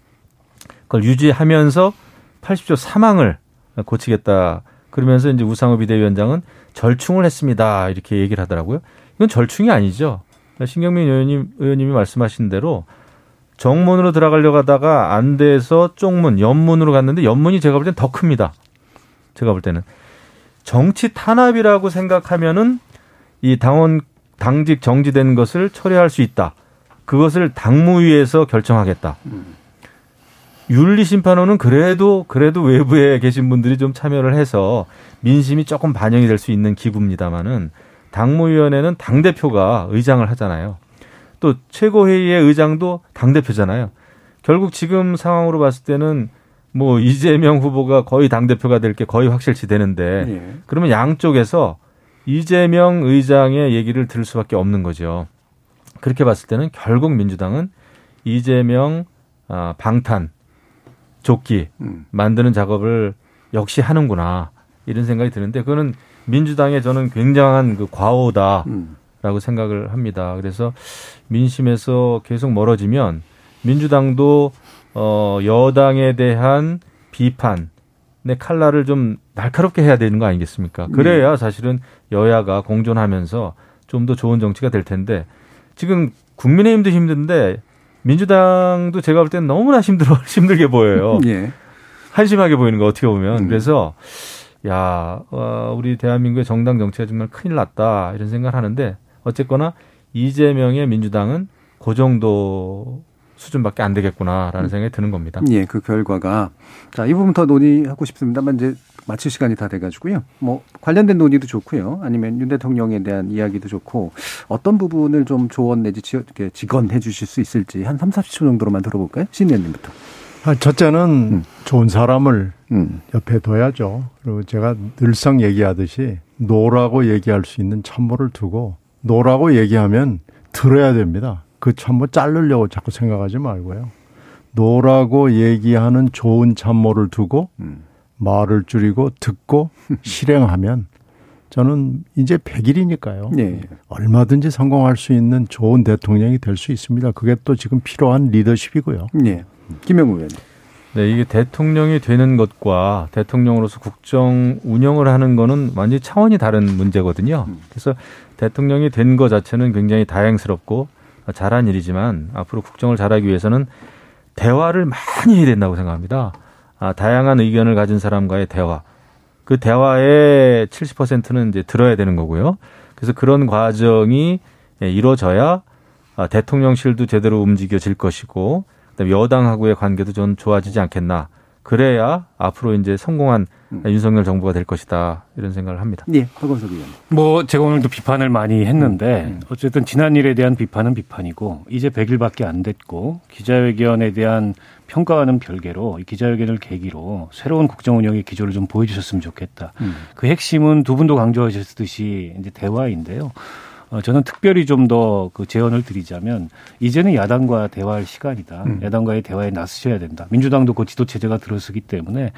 그걸 유지하면서 80조 사망을 고치겠다. 그러면서 이제 우상호 비대위원장은 절충을 했습니다. 이렇게 얘기를 하더라고요. 이건 절충이 아니죠. 신경민 의원님, 의원님이 말씀하신 대로 정문으로 들어가려고 하다가 안 돼서 쪽문, 옆문으로 갔는데 옆문이 제가 볼 땐 더 큽니다. 제가 볼 때는. 정치 탄압이라고 생각하면은 이 당원, 당직 정지된 것을 처리할 수 있다. 그것을 당무위에서 결정하겠다. 윤리심판원은 그래도 그래도 외부에 계신 분들이 좀 참여를 해서 민심이 조금 반영이 될 수 있는 기구입니다만은 당무위원회는 당 대표가 의장을 하잖아요. 또 최고회의의 의장도 당 대표잖아요. 결국 지금 상황으로 봤을 때는 뭐 이재명 후보가 거의 당 대표가 될 게 거의 확실시 되는데 예. 그러면 양쪽에서 이재명 의장의 얘기를 들을 수밖에 없는 거죠. 그렇게 봤을 때는 결국 민주당은 이재명 아, 방탄 조끼 음. 만드는 작업을 역시 하는구나 이런 생각이 드는데 그거는 민주당의 저는 굉장한 그 과오다라고 음. 생각을 합니다. 그래서 민심에서 계속 멀어지면 민주당도 어 여당에 대한 비판의 칼날을 좀 날카롭게 해야 되는 거 아니겠습니까? 그래야 네. 사실은 여야가 공존하면서 좀 더 좋은 정치가 될 텐데 지금 국민의힘도 힘든데 민주당도 제가 볼 때는 너무나 힘들어 힘들게 보여요. 예. 한심하게 보이는 거 어떻게 보면 음. 그래서 야 어, 우리 대한민국의 정당 정치가 정말 큰일 났다 이런 생각을 하는데 어쨌거나 이재명의 민주당은 그 정도 수준밖에 안 되겠구나라는 음. 생각이 드는 겁니다. 예, 그 결과가 자, 이 부분 더 논의하고 싶습니다만 이제 마칠 시간이 다 돼가지고요. 뭐 관련된 논의도 좋고요. 아니면 윤 대통령에 대한 이야기도 좋고 어떤 부분을 좀 조언 내지 직언해 주실 수 있을지 한 3, 40초 정도로만 들어볼까요? 신 의원님부터. 아, 첫째는 음. 좋은 사람을 음. 옆에 둬야죠. 그리고 제가 늘상 얘기하듯이 no라고 얘기할 수 있는 참모를 두고 no라고 얘기하면 들어야 됩니다. 그 참모 자르려고 자꾸 생각하지 말고요. no라고 얘기하는 좋은 참모를 두고 음. 말을 줄이고 듣고 실행하면 저는 이제 100일이니까요. 네. 얼마든지 성공할 수 있는 좋은 대통령이 될 수 있습니다. 그게 또 지금 필요한 리더십이고요. 네. 김영우 의원님. 네, 이게 대통령이 되는 것과 대통령으로서 국정 운영을 하는 거는 완전히 차원이 다른 문제거든요. 음. 그래서 대통령이 된 것 자체는 굉장히 다행스럽고 잘한 일이지만 앞으로 국정을 잘하기 위해서는 대화를 많이 해야 된다고 생각합니다. 아, 다양한 의견을 가진 사람과의 대화. 그 대화의 70%는 이제 들어야 되는 거고요. 그래서 그런 과정이 예, 이루어져야 아, 대통령실도 제대로 움직여질 것이고 그다음에 여당하고의 관계도 좀 좋아지지 않겠나. 그래야 앞으로 이제 성공한 음. 윤석열 정부가 될 것이다 이런 생각을 합니다. 네, 박원석 의원. 뭐 제가 오늘도 비판을 많이 했는데 음. 음. 어쨌든 지난 일에 대한 비판은 비판이고 이제 100일밖에 안 됐고 기자회견에 대한 평가와는 별개로 이 기자회견을 계기로 새로운 국정 운영의 기조를 좀 보여주셨으면 좋겠다. 음. 그 핵심은 두 분도 강조하셨듯이 이제 대화인데요. 어, 저는 특별히 좀 더 그 제언을 드리자면 이제는 야당과 대화할 시간이다. 음. 야당과의 대화에 나서셔야 된다. 민주당도 그 지도 체제가 들어서기 때문에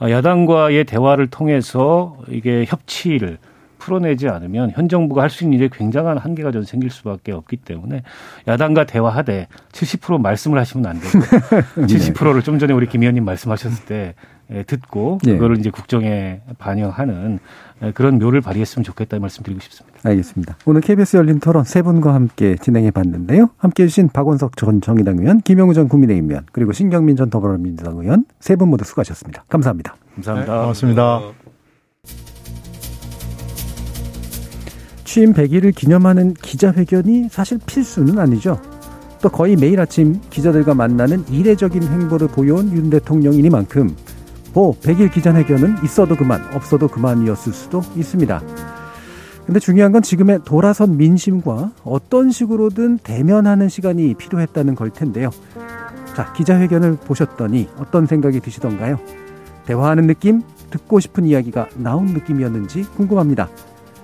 어, 야당과의 대화를 통해서 이게 협치를 풀어내지 않으면 현 정부가 할 수 있는 일에 굉장한 한계가 좀 생길 수밖에 없기 때문에 야당과 대화하되 70% 말씀을 하시면 안 되고 70%를 좀 전에 우리 김 의원님 말씀하셨을 때 예, 듣고 네. 그거를 이제 국정에 반영하는 예, 그런 묘를 발휘했으면 좋겠다 말씀드리고 싶습니다. 알겠습니다. 오늘 KBS 열린 토론 세 분과 함께 진행해 봤는데요. 함께 해주신 박원석 전 정의당 의원, 김영우 전 국민의힘 의원, 그리고 신경민 전 더불어민주당 의원 세 분 모두 수고하셨습니다. 감사합니다. 감사합니다. 네, 고맙습니다. 취임 100일을 기념하는 기자회견이 사실 필수는 아니죠. 또 거의 매일 아침 기자들과 만나는 이례적인 행보를 보여온 윤 대통령이니만큼 뭐 100일 기자회견은 있어도 그만 없어도 그만이었을 수도 있습니다. 근데 중요한 건 지금의 돌아선 민심과 어떤 식으로든 대면하는 시간이 필요했다는 걸 텐데요. 자, 기자회견을 보셨더니 어떤 생각이 드시던가요? 대화하는 느낌, 듣고 싶은 이야기가 나온 느낌이었는지 궁금합니다.